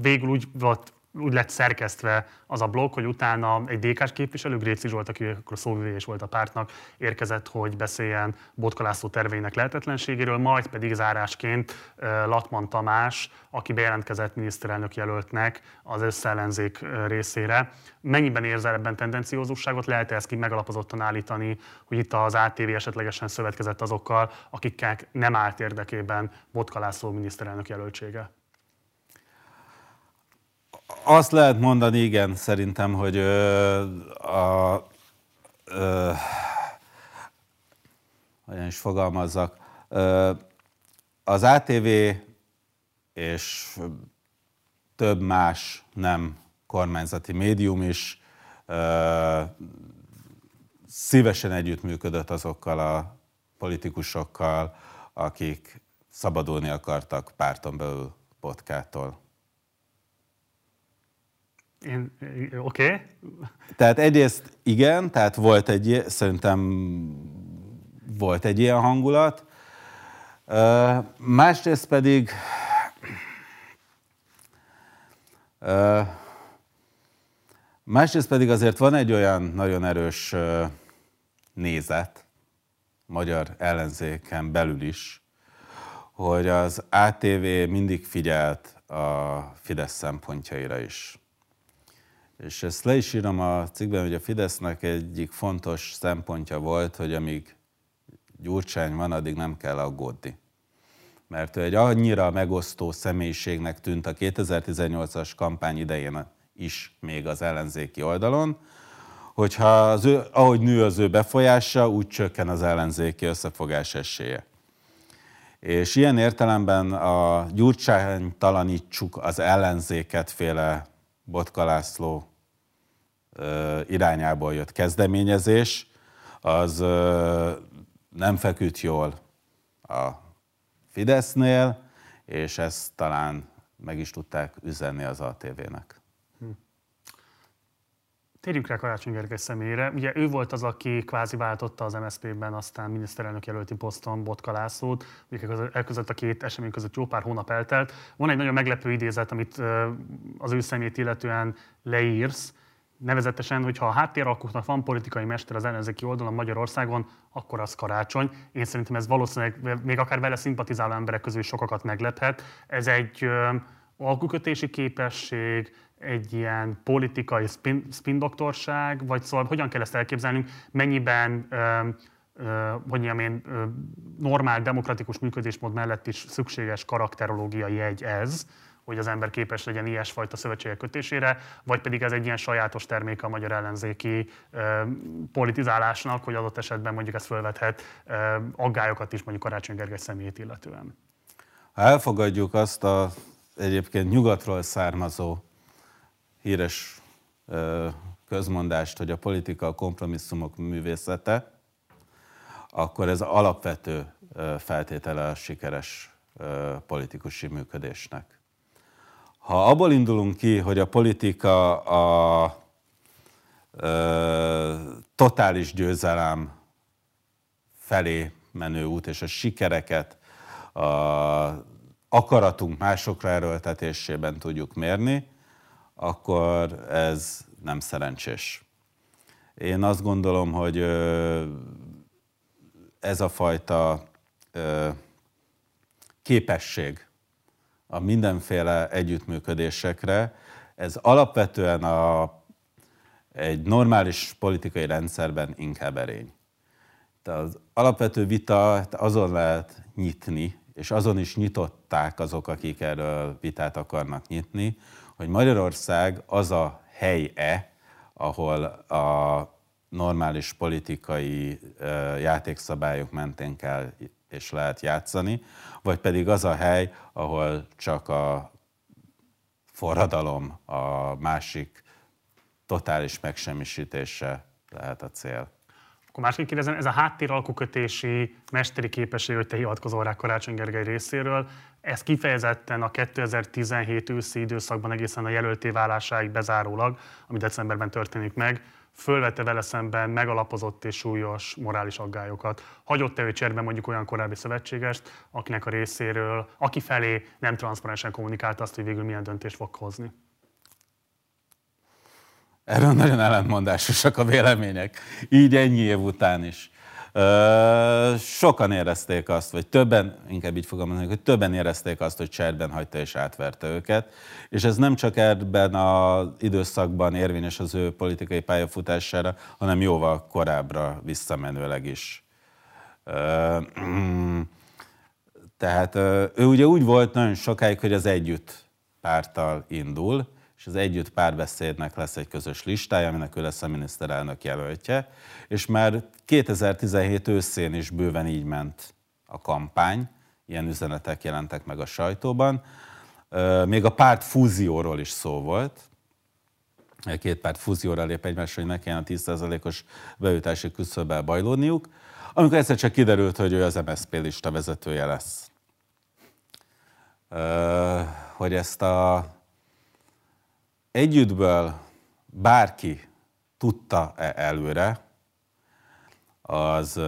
végül úgy volt úgy lett szerkesztve az a blokk, hogy utána egy dk képviselő, Gréci Zsolt, aki akkor szóvivés volt a pártnak, érkezett, hogy beszéljen Botka László terveinek lehetetlenségéről, majd pedig zárásként Latman Tamás, aki bejelentkezett miniszterelnök jelöltnek az összeellenzék részére. Mennyiben érzel ebben tendenciózusságot? Lehet-e ezt ki megalapozottan állítani, hogy itt az ATV esetlegesen szövetkezett azokkal, akiknek nem állt érdekében Botka László miniszterelnök jelöltsége? Azt lehet mondani, igen, szerintem, hogy ö, a, ö, hogyan is fogalmazzak, ö, az ATV és több más nem kormányzati médium is ö, szívesen együttműködött azokkal a politikusokkal, akik szabadulni akartak párton belül Botkától. Én, oké. Okay. Tehát egyrészt igen, tehát volt egy, szerintem volt egy ilyen hangulat. Másrészt pedig másrészt pedig azért van egy olyan nagyon erős nézet, magyar ellenzéken belül is, hogy az ATV mindig figyelt a Fidesz szempontjaira is. És ezt le is írom a cikkben, hogy a Fidesznek egyik fontos szempontja volt, hogy amíg Gyurcsány van, addig nem kell aggódni. Mert ő egy annyira megosztó személyiségnek tűnt a 2018-as kampány idején is még az ellenzéki oldalon, hogyha az ő, ahogy nő az ő befolyása, úgy csökken az ellenzéki összefogás esélye. És ilyen értelemben a Gyurcsány talanítsuk az ellenzéket féle Botka László irányából jött kezdeményezés, az nem feküdt jól a Fidesznél, és ezt talán meg is tudták üzenni az ATV-nek. Hm. Térjünk rá Karácsony Gergely személyére. Ugye ő volt az, aki kvázi váltotta az MSZP-ben, aztán miniszterelnök jelölti poszton Botka Lászlót. Elközött a két esemény között jó pár hónap eltelt. Van egy nagyon meglepő idézet, amit az ő szemét illetően leírsz, Nevezetesen, hogyha a háttéralkotnak van politikai mester az ellenzéki oldalon Magyarországon, akkor az karácsony. Én szerintem ez valószínűleg még akár vele szimpatizáló emberek közül sokakat meglephet. Ez egy alkukötési képesség, egy ilyen politikai spin, spin doktorság, vagy szóval hogyan kell ezt elképzelnünk, mennyiben ö, hogy mondjam én, ö, normál demokratikus működésmód mellett is szükséges karakterológiai egy ez, hogy az ember képes legyen ilyesfajta szövetségek kötésére, vagy pedig ez egy ilyen sajátos terméke a magyar ellenzéki ö, politizálásnak, hogy adott esetben mondjuk ez felvethet ö, aggályokat is mondjuk Karácsony Gergely személyét illetően. Ha elfogadjuk azt a egyébként nyugatról származó híres ö, közmondást, hogy a politika a kompromisszumok művészete, akkor ez alapvető feltétele a sikeres politikusi működésnek. Ha abból indulunk ki, hogy a politika a, a totális győzelem felé menő út, és a sikereket a akaratunk másokra erőltetésében tudjuk mérni, akkor ez nem szerencsés. Én azt gondolom, hogy ez a fajta képesség, a mindenféle együttműködésekre. Ez alapvetően a, egy normális politikai rendszerben inkább erény. Tehát az alapvető vita azon lehet nyitni, és azon is nyitották azok, akik erről vitát akarnak nyitni, hogy Magyarország az a hely-e, ahol a normális politikai játékszabályok mentén kell és lehet játszani, vagy pedig az a hely, ahol csak a forradalom, a másik totális megsemmisítése lehet a cél. Akkor másképp kérdezem, ez a háttéralkukötési mesteri képesség, hogy te hivatkozol rá Karácsony Gergely részéről, ez kifejezetten a 2017 őszi időszakban egészen a jelölté válásáig bezárólag, ami decemberben történik meg, fölvette vele szemben megalapozott és súlyos morális aggályokat. Hagyott-e ő cserben mondjuk olyan korábbi szövetségest, akinek a részéről, aki felé nem transzparensen kommunikálta azt, hogy végül milyen döntést fog hozni? Erről nagyon ellentmondásosak a vélemények. Így ennyi év után is. Sokan érezték azt, vagy többen, inkább így fogom hogy többen érezték azt, hogy cserben hagyta és átverte őket. És ez nem csak ebben az időszakban érvényes az ő politikai pályafutására, hanem jóval korábbra visszamenőleg is. Tehát ő ugye úgy volt nagyon sokáig, hogy az együtt párttal indul, és az együtt párbeszédnek lesz egy közös listája, aminek ő lesz a miniszterelnök jelöltje, és már 2017 őszén is bőven így ment a kampány, ilyen üzenetek jelentek meg a sajtóban. Még a párt fúzióról is szó volt, két párt fúzióra lép egymásra, hogy ne kelljen a 10%-os bejutási küszöbbel bajlódniuk, amikor egyszer csak kiderült, hogy ő az MSZP lista vezetője lesz. Hogy ezt a együttből bárki tudta-e előre, az,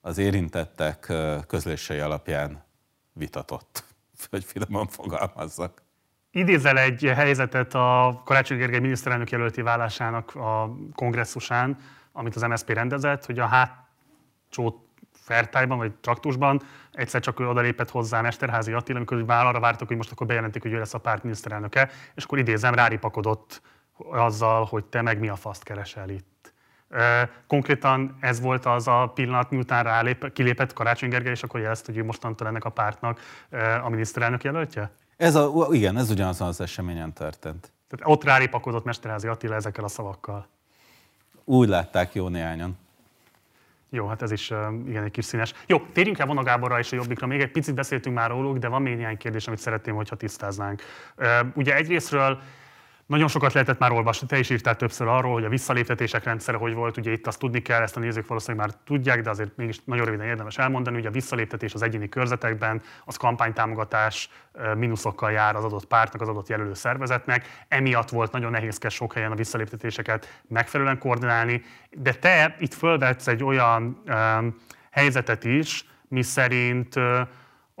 az érintettek közlései alapján vitatott, hogy finoman fogalmazzak. Idézel egy helyzetet a Karácsony Gergely miniszterelnök jelölti válásának a kongresszusán, amit az MSZP rendezett, hogy a hátsó fertájban vagy traktusban egyszer csak ő odalépett hozzá Mesterházi Attila, amikor már arra vártak, hogy most akkor bejelentik, hogy ő lesz a párt miniszterelnöke, és akkor idézem, ráripakodott azzal, hogy te meg mi a faszt keresel itt. Konkrétan ez volt az a pillanat, miután rálép, kilépett Karácsony Gergely, és akkor jelezte, hogy ő mostantól ennek a pártnak a miniszterelnök jelöltje? Ez a, igen, ez ugyanazon az eseményen történt. Tehát ott ráripakodott Mesterházi Attila ezekkel a szavakkal. Úgy látták jó néhányan. Jó, hát ez is igen egy kis színes. Jó, térjünk el Vona Gáborra és a Jobbikra. Még egy picit beszéltünk már róluk, de van még néhány kérdés, amit szeretném, hogyha tisztáznánk. Ugye egyrésztről nagyon sokat lehetett már olvasni, te is írtál többször arról, hogy a visszaléptetések rendszere hogy volt, ugye itt azt tudni kell, ezt a nézők valószínűleg már tudják, de azért mégis nagyon röviden érdemes elmondani, hogy a visszaléptetés az egyéni körzetekben az kampánytámogatás mínuszokkal jár az adott pártnak, az adott jelölő szervezetnek, emiatt volt nagyon nehézkes sok helyen a visszaléptetéseket megfelelően koordinálni, de te itt fölvetsz egy olyan um, helyzetet is, mi szerint uh,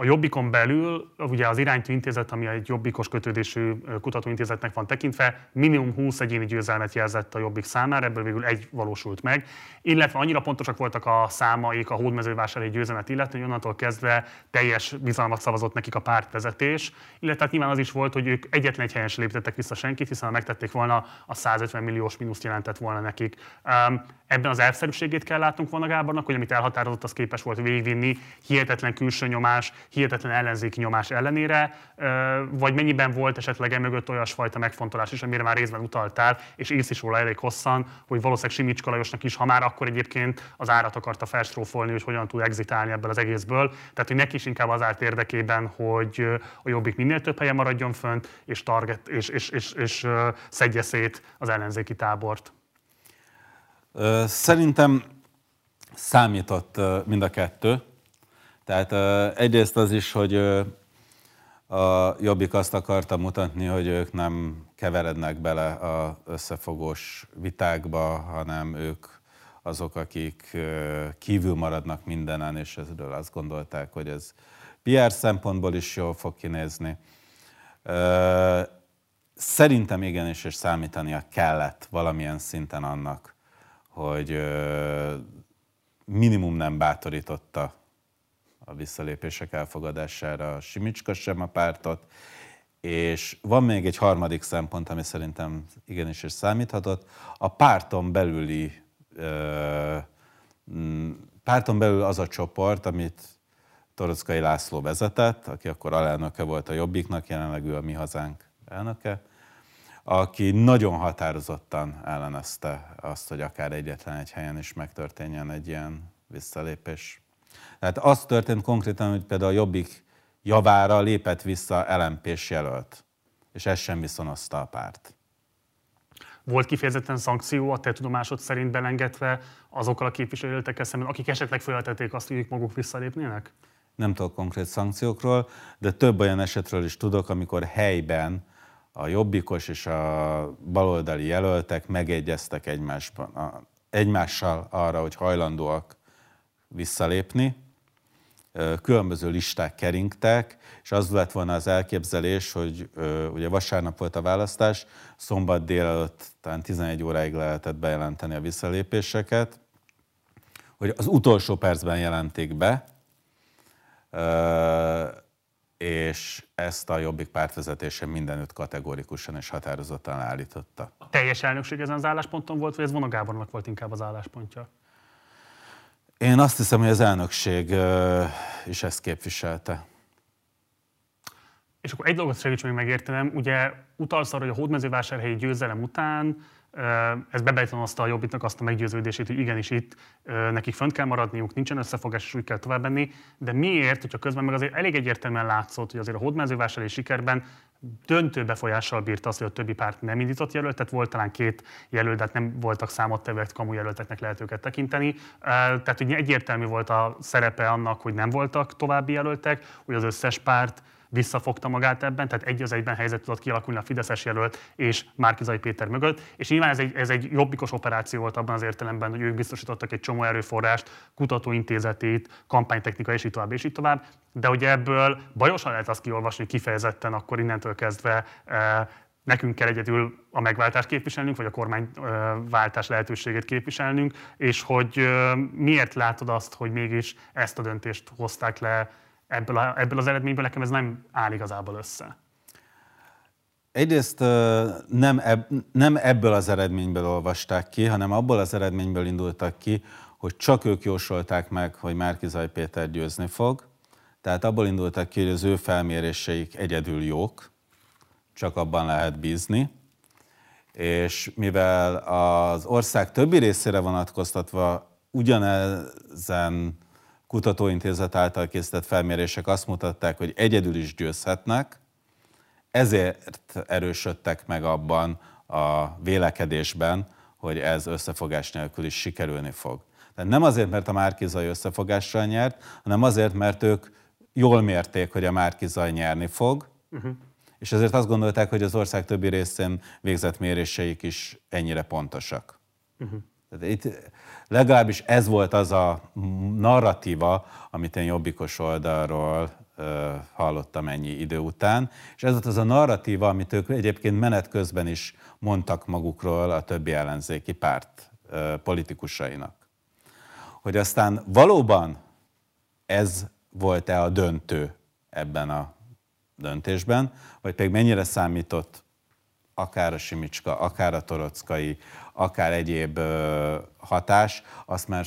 a Jobbikon belül, ugye az iránytű intézet, ami egy jobbikos kötődésű kutatóintézetnek van tekintve, minimum 20 egyéni győzelmet jelzett a Jobbik számára, ebből végül egy valósult meg, illetve annyira pontosak voltak a számaik a hódmezővásárhelyi győzelmet illetve, hogy onnantól kezdve teljes bizalmat szavazott nekik a pártvezetés, illetve hát nyilván az is volt, hogy ők egyetlen egy helyen sem lépítettek vissza senkit, hiszen ha megtették volna, a 150 milliós mínuszt jelentett volna nekik. Ebben az elszerűségét kell látnunk volna Gábornak, hogy amit elhatározott, az képes volt végvinni hihetetlen külső nyomás, hihetetlen ellenzéki nyomás ellenére, vagy mennyiben volt esetleg emögött olyasfajta megfontolás is, amire már részben utaltál, és ész is róla elég hosszan, hogy valószínűleg Simicska Lajosnak is, ha már akkor egyébként az árat akarta felstrófolni, hogy hogyan tud exitálni ebből az egészből. Tehát, hogy neki is inkább az állt érdekében, hogy a jobbik minél több helyen maradjon fönt, és, target, és, és, és, és szedje szét az ellenzéki tábort. Szerintem számított mind a kettő. Tehát egyrészt az is, hogy a Jobbik azt akarta mutatni, hogy ők nem keverednek bele a összefogós vitákba, hanem ők azok, akik kívül maradnak mindenen, és ezről azt gondolták, hogy ez PR szempontból is jól fog kinézni. Szerintem igenis, és számítania kellett valamilyen szinten annak, hogy minimum nem bátorította a visszalépések elfogadására Simicska sem a pártot, és van még egy harmadik szempont, ami szerintem igenis is számíthatott, a párton belüli párton belül az a csoport, amit Torockai László vezetett, aki akkor alelnöke volt a Jobbiknak, jelenleg ő a Mi Hazánk elnöke, aki nagyon határozottan ellenezte azt, hogy akár egyetlen egy helyen is megtörténjen egy ilyen visszalépés. Tehát az történt konkrétan, hogy például a Jobbik javára lépett vissza lmp jelölt, és ez sem viszonozta a párt. Volt kifejezetten szankció a te tudomásod szerint belengedve azokkal a képviselőkkel szemben, akik esetleg feltették azt, hogy ők maguk visszalépnének? Nem tudok konkrét szankciókról, de több olyan esetről is tudok, amikor helyben a jobbikos és a baloldali jelöltek megegyeztek egymásban, egymással arra, hogy hajlandóak visszalépni. Különböző listák keringtek, és az lett volna az elképzelés, hogy ugye vasárnap volt a választás, szombat délelőtt talán 11 óráig lehetett bejelenteni a visszalépéseket, hogy az utolsó percben jelenték be, és ezt a Jobbik pártvezetése mindenütt kategórikusan és határozottan állította. A teljes elnökség ezen az állásponton volt, vagy ez Vona Gábornak volt inkább az álláspontja? Én azt hiszem, hogy az elnökség is ezt képviselte. És akkor egy dolgot segíts még megértenem, ugye utalsz arra, hogy a hódmezővásárhelyi győzelem után ez bebejtonozta a Jobbiknak azt a meggyőződését, hogy igenis itt nekik fönt kell maradniuk, nincsen összefogás, és úgy kell tovább menni. De miért, hogyha közben meg azért elég egyértelműen látszott, hogy azért a hódmezővásárhelyi sikerben döntő befolyással bírta azt, hogy a többi párt nem indított jelöltet, volt talán két jelölt, de hát nem voltak számottevőek, kamu jelölteknek lehet őket tekinteni. Tehát hogy egyértelmű volt a szerepe annak, hogy nem voltak további jelöltek, hogy az összes párt visszafogta magát ebben, tehát egy az egyben helyzet tudott kialakulni a Fideszes jelölt és Márkizai Péter mögött, és nyilván ez egy, ez egy jobbikos operáció volt abban az értelemben, hogy ők biztosítottak egy csomó erőforrást, kutatóintézetét, kampánytechnika és így tovább, és így tovább, de hogy ebből bajosan lehet azt kiolvasni kifejezetten akkor innentől kezdve e, nekünk kell egyedül a megváltást képviselnünk, vagy a kormányváltás lehetőségét képviselnünk, és hogy miért látod azt, hogy mégis ezt a döntést hozták le ebből, a, ebből az eredményből nekem ez nem áll igazából össze. Egyrészt nem, eb, nem ebből az eredményből olvasták ki, hanem abból az eredményből indultak ki, hogy csak ők jósolták meg, hogy Márkizaj Péter győzni fog. Tehát abból indultak ki, hogy az ő felméréseik egyedül jók, csak abban lehet bízni. És mivel az ország többi részére vonatkoztatva ugyanezen kutatóintézet által készített felmérések azt mutatták, hogy egyedül is győzhetnek, ezért erősödtek meg abban a vélekedésben, hogy ez összefogás nélkül is sikerülni fog. Tehát nem azért, mert a Márkizaj összefogással nyert, hanem azért, mert ők jól mérték, hogy a Márkizaj nyerni fog, uh-huh. és ezért azt gondolták, hogy az ország többi részén végzett méréseik is ennyire pontosak. Uh-huh. Tehát itt legalábbis ez volt az a narratíva, amit én jobbikos oldalról hallottam ennyi idő után. És ez volt az a narratíva, amit ők egyébként menet közben is mondtak magukról a többi ellenzéki párt politikusainak. Hogy aztán valóban ez volt-e a döntő ebben a döntésben, vagy pedig mennyire számított akár a Simicska, akár a Torockai, akár egyéb hatás, azt már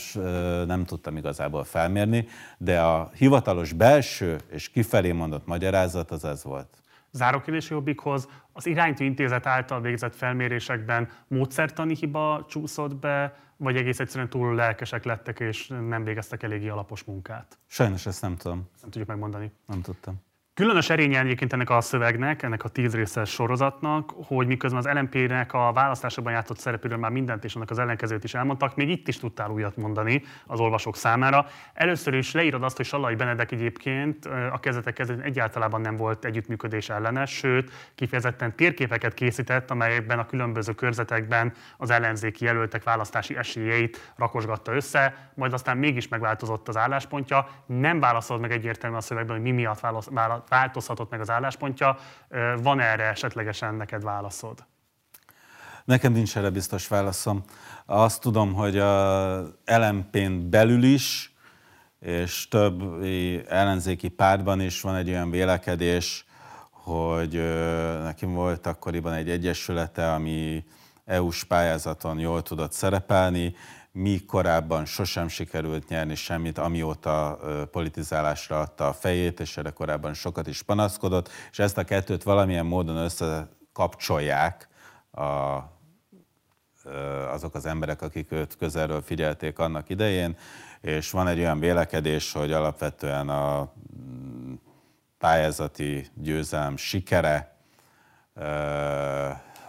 nem tudtam igazából felmérni, de a hivatalos belső és kifelé mondott magyarázat az ez volt. Zárókérdés Jobbikhoz, az iránytű intézet által végzett felmérésekben módszertani hiba csúszott be, vagy egész egyszerűen túl lelkesek lettek, és nem végeztek eléggé alapos munkát? Sajnos ezt nem tudom. Nem tudjuk megmondani. Nem tudtam. Különös erénye egyébként ennek a szövegnek, ennek a tíz részes sorozatnak, hogy miközben az LMP-nek a választásokban játszott szerepéről már mindent és annak az ellenkezőt is elmondtak, még itt is tudtál újat mondani az olvasók számára. Először is leírod azt, hogy Sallai Benedek egyébként a kezdetek kezdetén egyáltalán nem volt együttműködés ellenes, sőt, kifejezetten térképeket készített, amelyekben a különböző körzetekben az ellenzéki jelöltek választási esélyeit rakosgatta össze, majd aztán mégis megváltozott az álláspontja. Nem válaszolt meg egyértelműen a szövegben, hogy mi miatt választ, változhatott meg az álláspontja. Van erre esetlegesen neked válaszod? Nekem nincs erre biztos válaszom. Azt tudom, hogy a LMP-n belül is, és több ellenzéki pártban is van egy olyan vélekedés, hogy nekem volt akkoriban egy egyesülete, ami EU-s pályázaton jól tudott szerepelni, mi korábban sosem sikerült nyerni semmit, amióta politizálásra adta a fejét, és erre korábban sokat is panaszkodott, és ezt a kettőt valamilyen módon összekapcsolják a, azok az emberek, akik őt közelről figyelték annak idején, és van egy olyan vélekedés, hogy alapvetően a mm, pályázati győzelem sikere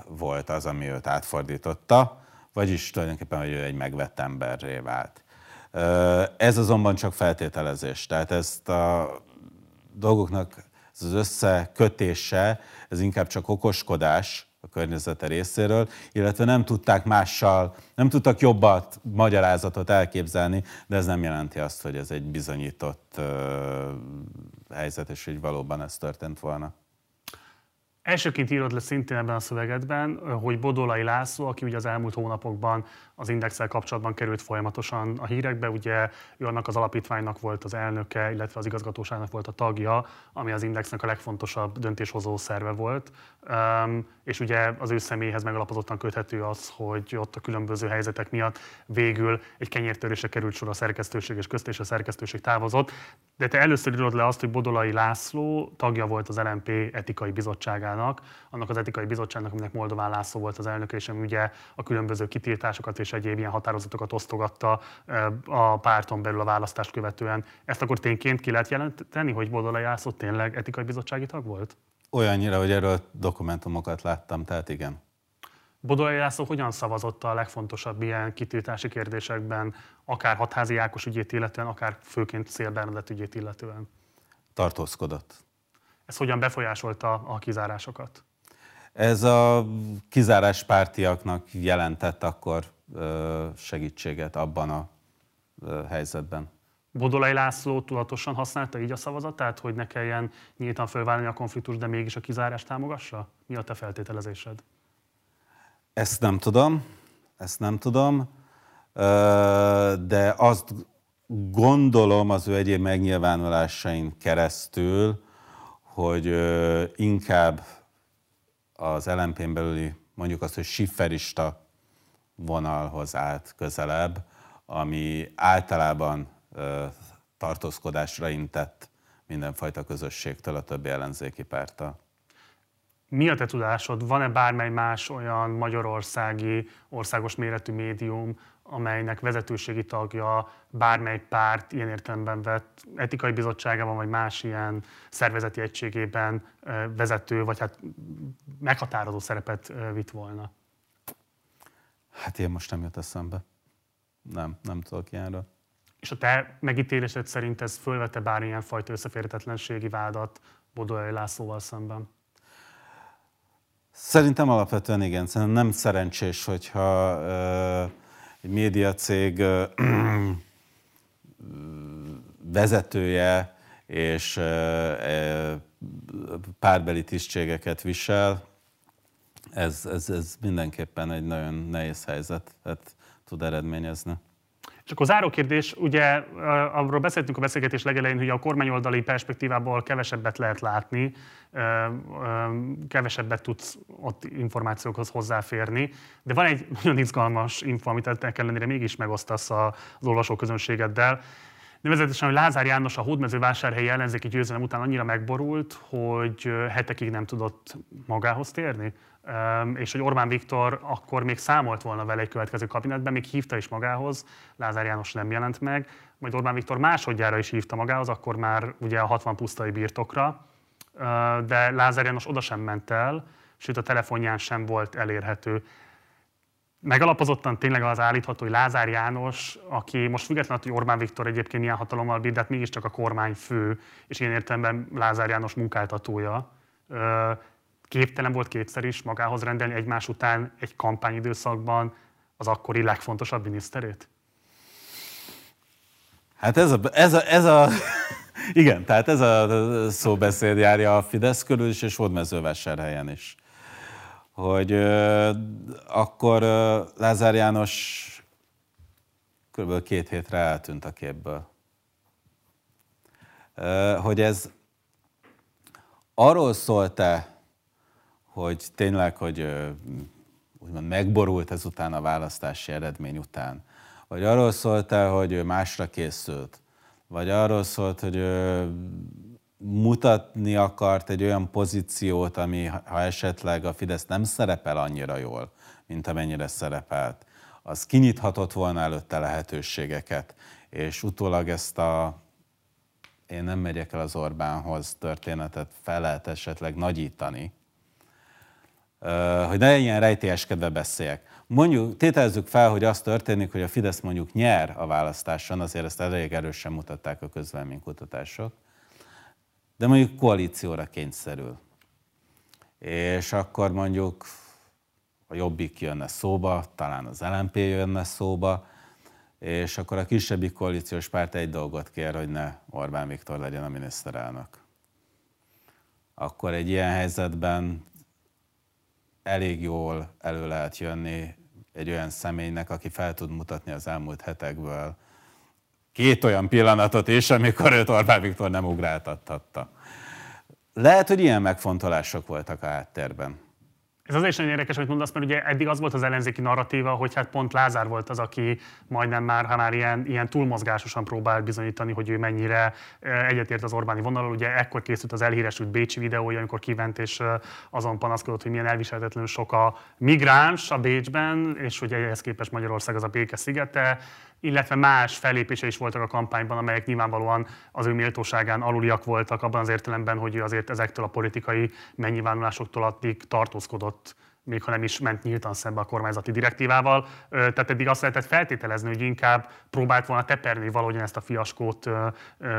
volt az, ami őt átfordította vagyis tulajdonképpen, hogy ő egy megvett emberré vált. Ez azonban csak feltételezés, tehát ezt a dolgoknak ez az összekötése, ez inkább csak okoskodás a környezete részéről, illetve nem tudták mással, nem tudtak jobbat magyarázatot elképzelni, de ez nem jelenti azt, hogy ez egy bizonyított helyzet, és hogy valóban ez történt volna. Elsőként írod le szintén ebben a szövegedben, hogy Bodolai László, aki ugye az elmúlt hónapokban az indexel kapcsolatban került folyamatosan a hírekbe, ugye ő annak az alapítványnak volt az elnöke, illetve az igazgatóságnak volt a tagja, ami az indexnek a legfontosabb döntéshozó szerve volt. Um, és ugye az ő személyhez megalapozottan köthető az, hogy ott a különböző helyzetek miatt végül egy kenyértörésre került sor a szerkesztőség és közt és a szerkesztőség távozott. De te először írod le azt, hogy Bodolai László tagja volt az LMP etikai bizottságának, annak az etikai bizottságnak, aminek Moldován László volt az elnök, és ami ugye a különböző kitiltásokat és egyéb ilyen határozatokat osztogatta a párton belül a választást követően. Ezt akkor tényként ki lehet jelenteni, hogy Bodolai László tényleg etikai bizottsági tag volt? Olyannyira, hogy erről dokumentumokat láttam, tehát igen. Bodolai László hogyan szavazott a legfontosabb ilyen kitiltási kérdésekben, akár hatházi Ákos ügyét illetően, akár főként Szél Bernadett ügyét illetően? Tartózkodott. Ez hogyan befolyásolta a kizárásokat? Ez a kizárás pártiaknak jelentett akkor segítséget abban a helyzetben. Bodolai László tudatosan használta így a szavazatát, hogy ne kelljen nyíltan fölválni a konfliktus, de mégis a kizárást támogassa? Mi a te feltételezésed? Ezt nem tudom, ezt nem tudom, de azt gondolom az ő egyéb megnyilvánulásain keresztül, hogy inkább az LMP-n belüli mondjuk azt, hogy sifferista vonalhoz állt közelebb, ami általában tartózkodásra intett mindenfajta közösségtől, a többi ellenzéki párta. Mi a te tudásod? Van-e bármely más olyan magyarországi, országos méretű médium, amelynek vezetőségi tagja bármely párt ilyen értelemben vett etikai bizottságában, vagy más ilyen szervezeti egységében vezető, vagy hát meghatározó szerepet vitt volna? Hát én most nem jött eszembe. Nem, nem tudok ilyenről. És a te megítélésed szerint ez fölvette bármilyen fajta összeférhetetlenségi vádat Bodolai Lászlóval szemben? Szerintem alapvetően igen. Szerintem nem szerencsés, hogyha uh, egy médiacég vezetője és párbeli tisztségeket visel, ez, ez, ez mindenképpen egy nagyon nehéz helyzetet tud eredményezni. És akkor záró kérdés, ugye arról beszéltünk a beszélgetés legelején, hogy a kormányoldali perspektívából kevesebbet lehet látni, kevesebbet tudsz ott információkhoz hozzáférni, de van egy nagyon izgalmas info, amit ennek ellenére mégis megosztasz az olvasóközönségeddel. Nevezetesen, hogy Lázár János a hódmezővásárhelyi ellenzéki győzelem után annyira megborult, hogy hetekig nem tudott magához térni és hogy Orbán Viktor akkor még számolt volna vele egy következő kabinetben, még hívta is magához, Lázár János nem jelent meg, majd Orbán Viktor másodjára is hívta magához, akkor már ugye a 60 pusztai birtokra, de Lázár János oda sem ment el, sőt a telefonján sem volt elérhető. Megalapozottan tényleg az állítható, hogy Lázár János, aki most függetlenül, hogy Orbán Viktor egyébként milyen hatalommal bír, de hát mégiscsak a kormány fő, és ilyen értelemben Lázár János munkáltatója, képtelen volt kétszer is magához rendelni egymás után egy kampányidőszakban az akkori legfontosabb miniszterét? Hát ez a, ez a, ez a igen, tehát ez a szóbeszéd járja a Fidesz körül is, és Hódmezővásárhelyen is. Hogy ö, akkor ö, Lázár János kb. két hétre eltűnt a képből. Ö, hogy ez arról szólt-e, hogy tényleg, hogy úgymond megborult ezután a választási eredmény után. Vagy arról szólt el, hogy ő másra készült. Vagy arról szólt, hogy ő mutatni akart egy olyan pozíciót, ami ha esetleg a Fidesz nem szerepel annyira jól, mint amennyire szerepelt, az kinyithatott volna előtte lehetőségeket, és utólag ezt a én nem megyek el az Orbánhoz történetet fel lehet esetleg nagyítani, hogy ne ilyen rejtélyeskedve beszéljek. Mondjuk, tételezzük fel, hogy az történik, hogy a Fidesz mondjuk nyer a választáson, azért ezt elég erősen mutatták a közvelménykutatások, de mondjuk koalícióra kényszerül. És akkor mondjuk a Jobbik jönne szóba, talán az LMP jönne szóba, és akkor a kisebbik koalíciós párt egy dolgot kér, hogy ne Orbán Viktor legyen a miniszterelnök. Akkor egy ilyen helyzetben elég jól elő lehet jönni egy olyan személynek, aki fel tud mutatni az elmúlt hetekből két olyan pillanatot is, amikor őt Orbán Viktor nem ugráltathatta. Lehet, hogy ilyen megfontolások voltak a háttérben. Ez azért is nagyon érdekes, amit mondasz, mert ugye eddig az volt az ellenzéki narratíva, hogy hát pont Lázár volt az, aki majdnem már, ha már ilyen, ilyen túlmozgásosan próbál bizonyítani, hogy ő mennyire egyetért az Orbáni vonalról. Ugye ekkor készült az elhíresült Bécsi videója, amikor kivent és azon panaszkodott, hogy milyen elviselhetetlenül sok a migráns a Bécsben, és hogy ehhez képest Magyarország az a béke szigete illetve más fellépése is voltak a kampányban, amelyek nyilvánvalóan az ő méltóságán aluliak voltak abban az értelemben, hogy ő azért ezektől a politikai megnyilvánulásoktól addig tartózkodott még ha nem is ment nyíltan szembe a kormányzati direktívával. Tehát eddig azt lehetett feltételezni, hogy inkább próbált volna teperni valahogyan ezt a fiaskót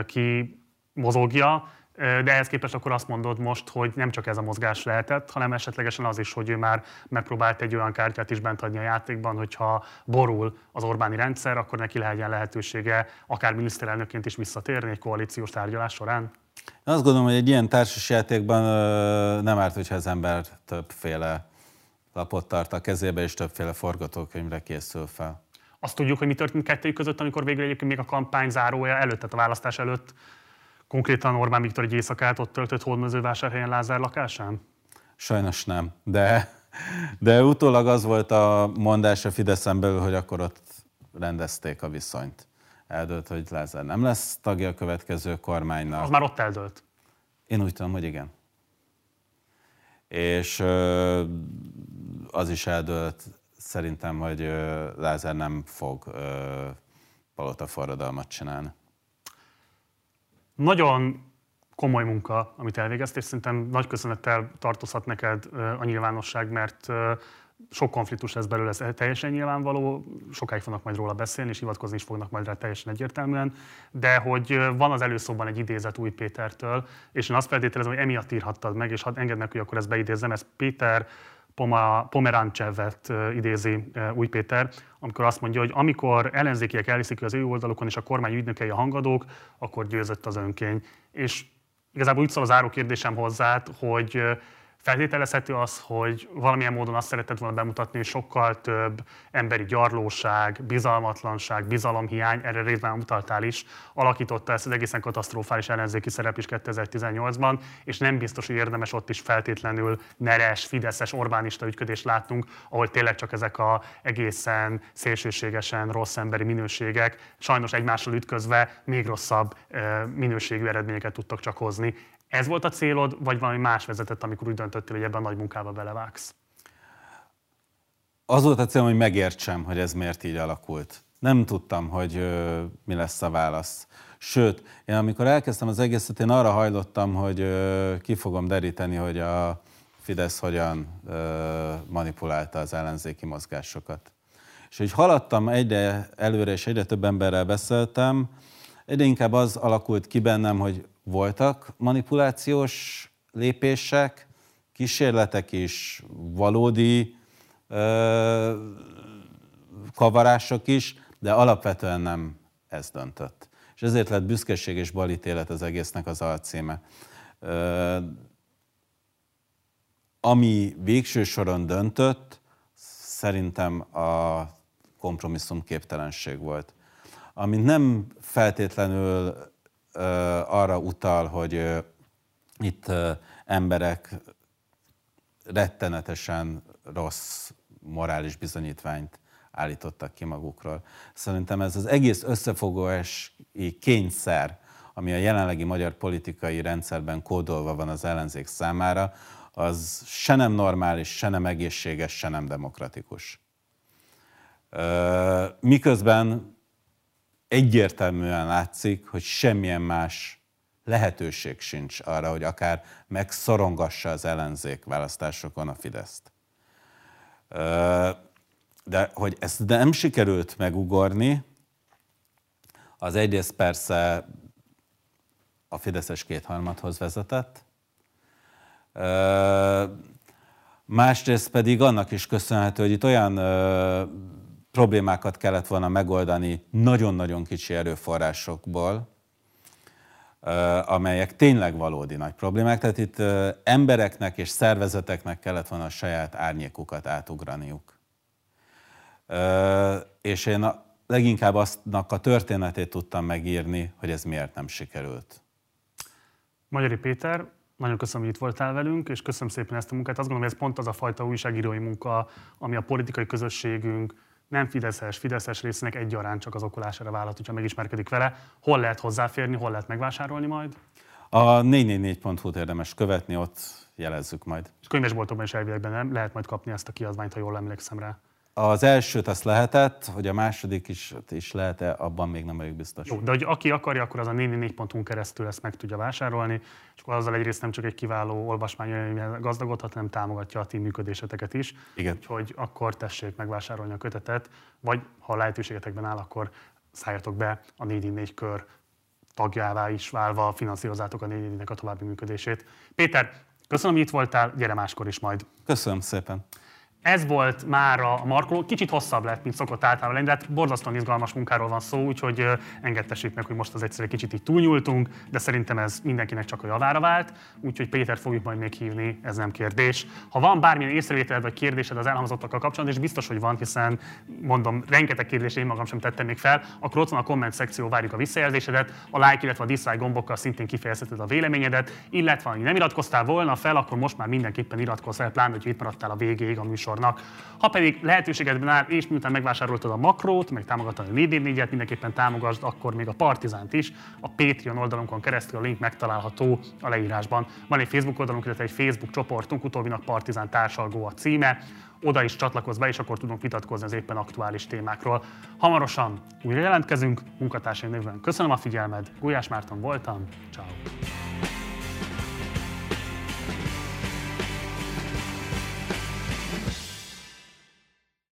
ki mozogja, de ehhez képest akkor azt mondod most, hogy nem csak ez a mozgás lehetett, hanem esetlegesen az is, hogy ő már megpróbált egy olyan kártyát is bent adni a játékban, hogyha borul az Orbáni rendszer, akkor neki legyen lehetősége akár miniszterelnökként is visszatérni egy koalíciós tárgyalás során? Én azt gondolom, hogy egy ilyen társas játékban nem árt, hogyha az ember többféle lapot tart a kezébe, és többféle forgatókönyvre készül fel. Azt tudjuk, hogy mi történt kettőjük között, amikor végül egyébként még a kampány zárója előtt, tehát a választás előtt Konkrétan Orbán Viktor egy éjszakát ott töltött Hódmezővásárhelyen Lázár lakásán? Sajnos nem, de, de utólag az volt a mondás a Fideszen belül, hogy akkor ott rendezték a viszonyt. Eldőlt, hogy Lázár nem lesz tagja a következő kormánynak. Az már ott eldőlt. Én úgy tudom, hogy igen. És az is eldőlt szerintem, hogy Lázár nem fog palota forradalmat csinálni. Nagyon komoly munka, amit elvégeztél, és szerintem nagy köszönettel tartozhat neked a nyilvánosság, mert sok konfliktus lesz belőle, ez teljesen nyilvánvaló, sokáig fognak majd róla beszélni, és hivatkozni is fognak majd rá teljesen egyértelműen, de hogy van az előszóban egy idézet Új Pétertől, és én azt feltételezem, hogy emiatt írhattad meg, és hadd engedd meg, hogy akkor ezt beidézzem, ez Péter Pomerantsevet idézi Új Péter, amikor azt mondja, hogy amikor ellenzékiek elhiszik, az ő oldalukon és a kormány ügynökei a hangadók, akkor győzött az önkény. És igazából úgy szól az záró kérdésem hozzá, hogy Feltételezhető az, hogy valamilyen módon azt szeretett volna bemutatni, hogy sokkal több emberi gyarlóság, bizalmatlanság, bizalomhiány, erre részben utaltál is, alakította ezt az egészen katasztrofális ellenzéki szerep is 2018-ban, és nem biztos, hogy érdemes ott is feltétlenül neres, fideszes, Orbánista ügyködést látnunk, ahol tényleg csak ezek a egészen szélsőségesen rossz emberi minőségek sajnos egymással ütközve még rosszabb minőségű eredményeket tudtak csak hozni. Ez volt a célod, vagy valami más vezetett, amikor úgy döntöttél, hogy ebben a nagy munkába belevágsz? Az volt a célom, hogy megértsem, hogy ez miért így alakult. Nem tudtam, hogy ö, mi lesz a válasz. Sőt, én amikor elkezdtem az egészet, én arra hajlottam, hogy ö, ki fogom deríteni, hogy a Fidesz hogyan ö, manipulálta az ellenzéki mozgásokat. És hogy haladtam egyre előre, és egyre több emberrel beszéltem, egyre inkább az alakult ki bennem, hogy voltak manipulációs lépések, kísérletek is, valódi ö, kavarások is, de alapvetően nem ez döntött. És ezért lett büszkeség és balítélet az egésznek az alcíme. Ö, ami végső soron döntött, szerintem a kompromisszum képtelenség volt. Ami nem feltétlenül arra utal, hogy itt emberek rettenetesen rossz morális bizonyítványt állítottak ki magukról. Szerintem ez az egész összefogós kényszer, ami a jelenlegi magyar politikai rendszerben kódolva van az ellenzék számára, az se nem normális, se nem egészséges, se nem demokratikus. Miközben egyértelműen látszik, hogy semmilyen más lehetőség sincs arra, hogy akár megszorongassa az ellenzék választásokon a Fideszt. De hogy ezt nem sikerült megugorni, az egyrészt persze a Fideszes kétharmadhoz vezetett, másrészt pedig annak is köszönhető, hogy itt olyan problémákat kellett volna megoldani nagyon-nagyon kicsi erőforrásokból, amelyek tényleg valódi nagy problémák. Tehát itt embereknek és szervezeteknek kellett volna a saját árnyékukat átugraniuk. És én leginkább aztnak a történetét tudtam megírni, hogy ez miért nem sikerült. Magyari Péter, nagyon köszönöm, hogy itt voltál velünk, és köszönöm szépen ezt a munkát. Azt gondolom, hogy ez pont az a fajta újságírói munka, ami a politikai közösségünk, nem Fideszes, Fideszes részének egyaránt csak az okolására vállalt, hogyha megismerkedik vele. Hol lehet hozzáférni, hol lehet megvásárolni majd? A 444.hu-t érdemes követni, ott jelezzük majd. És könyvesboltokban is elvilegben lehet majd kapni ezt a kiadványt, ha jól emlékszem rá. Az elsőt azt lehetett, hogy a második is, is lehet-e, abban még nem vagyok biztos. Jó, de hogy aki akarja, akkor az a 444.hu keresztül ezt meg tudja vásárolni, és akkor azzal egyrészt nem csak egy kiváló olvasmány gazdagodhat, hanem támogatja a ti működéseteket is. Igen. Úgyhogy akkor tessék megvásárolni a kötetet, vagy ha a lehetőségetekben áll, akkor szálljatok be a 444 kör tagjává is válva, finanszírozátok a 444 a további működését. Péter, köszönöm, hogy itt voltál, gyere máskor is majd. Köszönöm szépen. Ez volt már a markoló, kicsit hosszabb lett, mint szokott általában lenni, de hát borzasztóan izgalmas munkáról van szó, úgyhogy engedtessék meg, hogy most az egyszerűen kicsit így túlnyúltunk, de szerintem ez mindenkinek csak a javára vált, úgyhogy Péter fogjuk majd még hívni, ez nem kérdés. Ha van bármilyen észrevételed vagy kérdésed az elhangzottakkal kapcsolatban, és biztos, hogy van, hiszen mondom, rengeteg kérdést én magam sem tettem még fel, akkor ott van a komment szekció, várjuk a visszajelzésedet, a like, illetve a dislike gombokkal szintén kifejezheted a véleményedet, illetve ha nem iratkoztál volna fel, akkor most már mindenképpen iratkozz fel, pláne, hogy itt maradtál a végéig a műsor műsornak. Ha pedig lehetőségedben áll, és miután megvásároltad a makrót, meg támogatod a 4 et mindenképpen támogasd akkor még a Partizánt is. A Patreon oldalunkon keresztül a link megtalálható a leírásban. Van egy Facebook oldalunk, illetve egy Facebook csoportunk, utóbbinak Partizán társalgó a címe. Oda is csatlakozz be, és akkor tudunk vitatkozni az éppen aktuális témákról. Hamarosan újra jelentkezünk, munkatársaim névben köszönöm a figyelmed, Gulyás Márton voltam, ciao.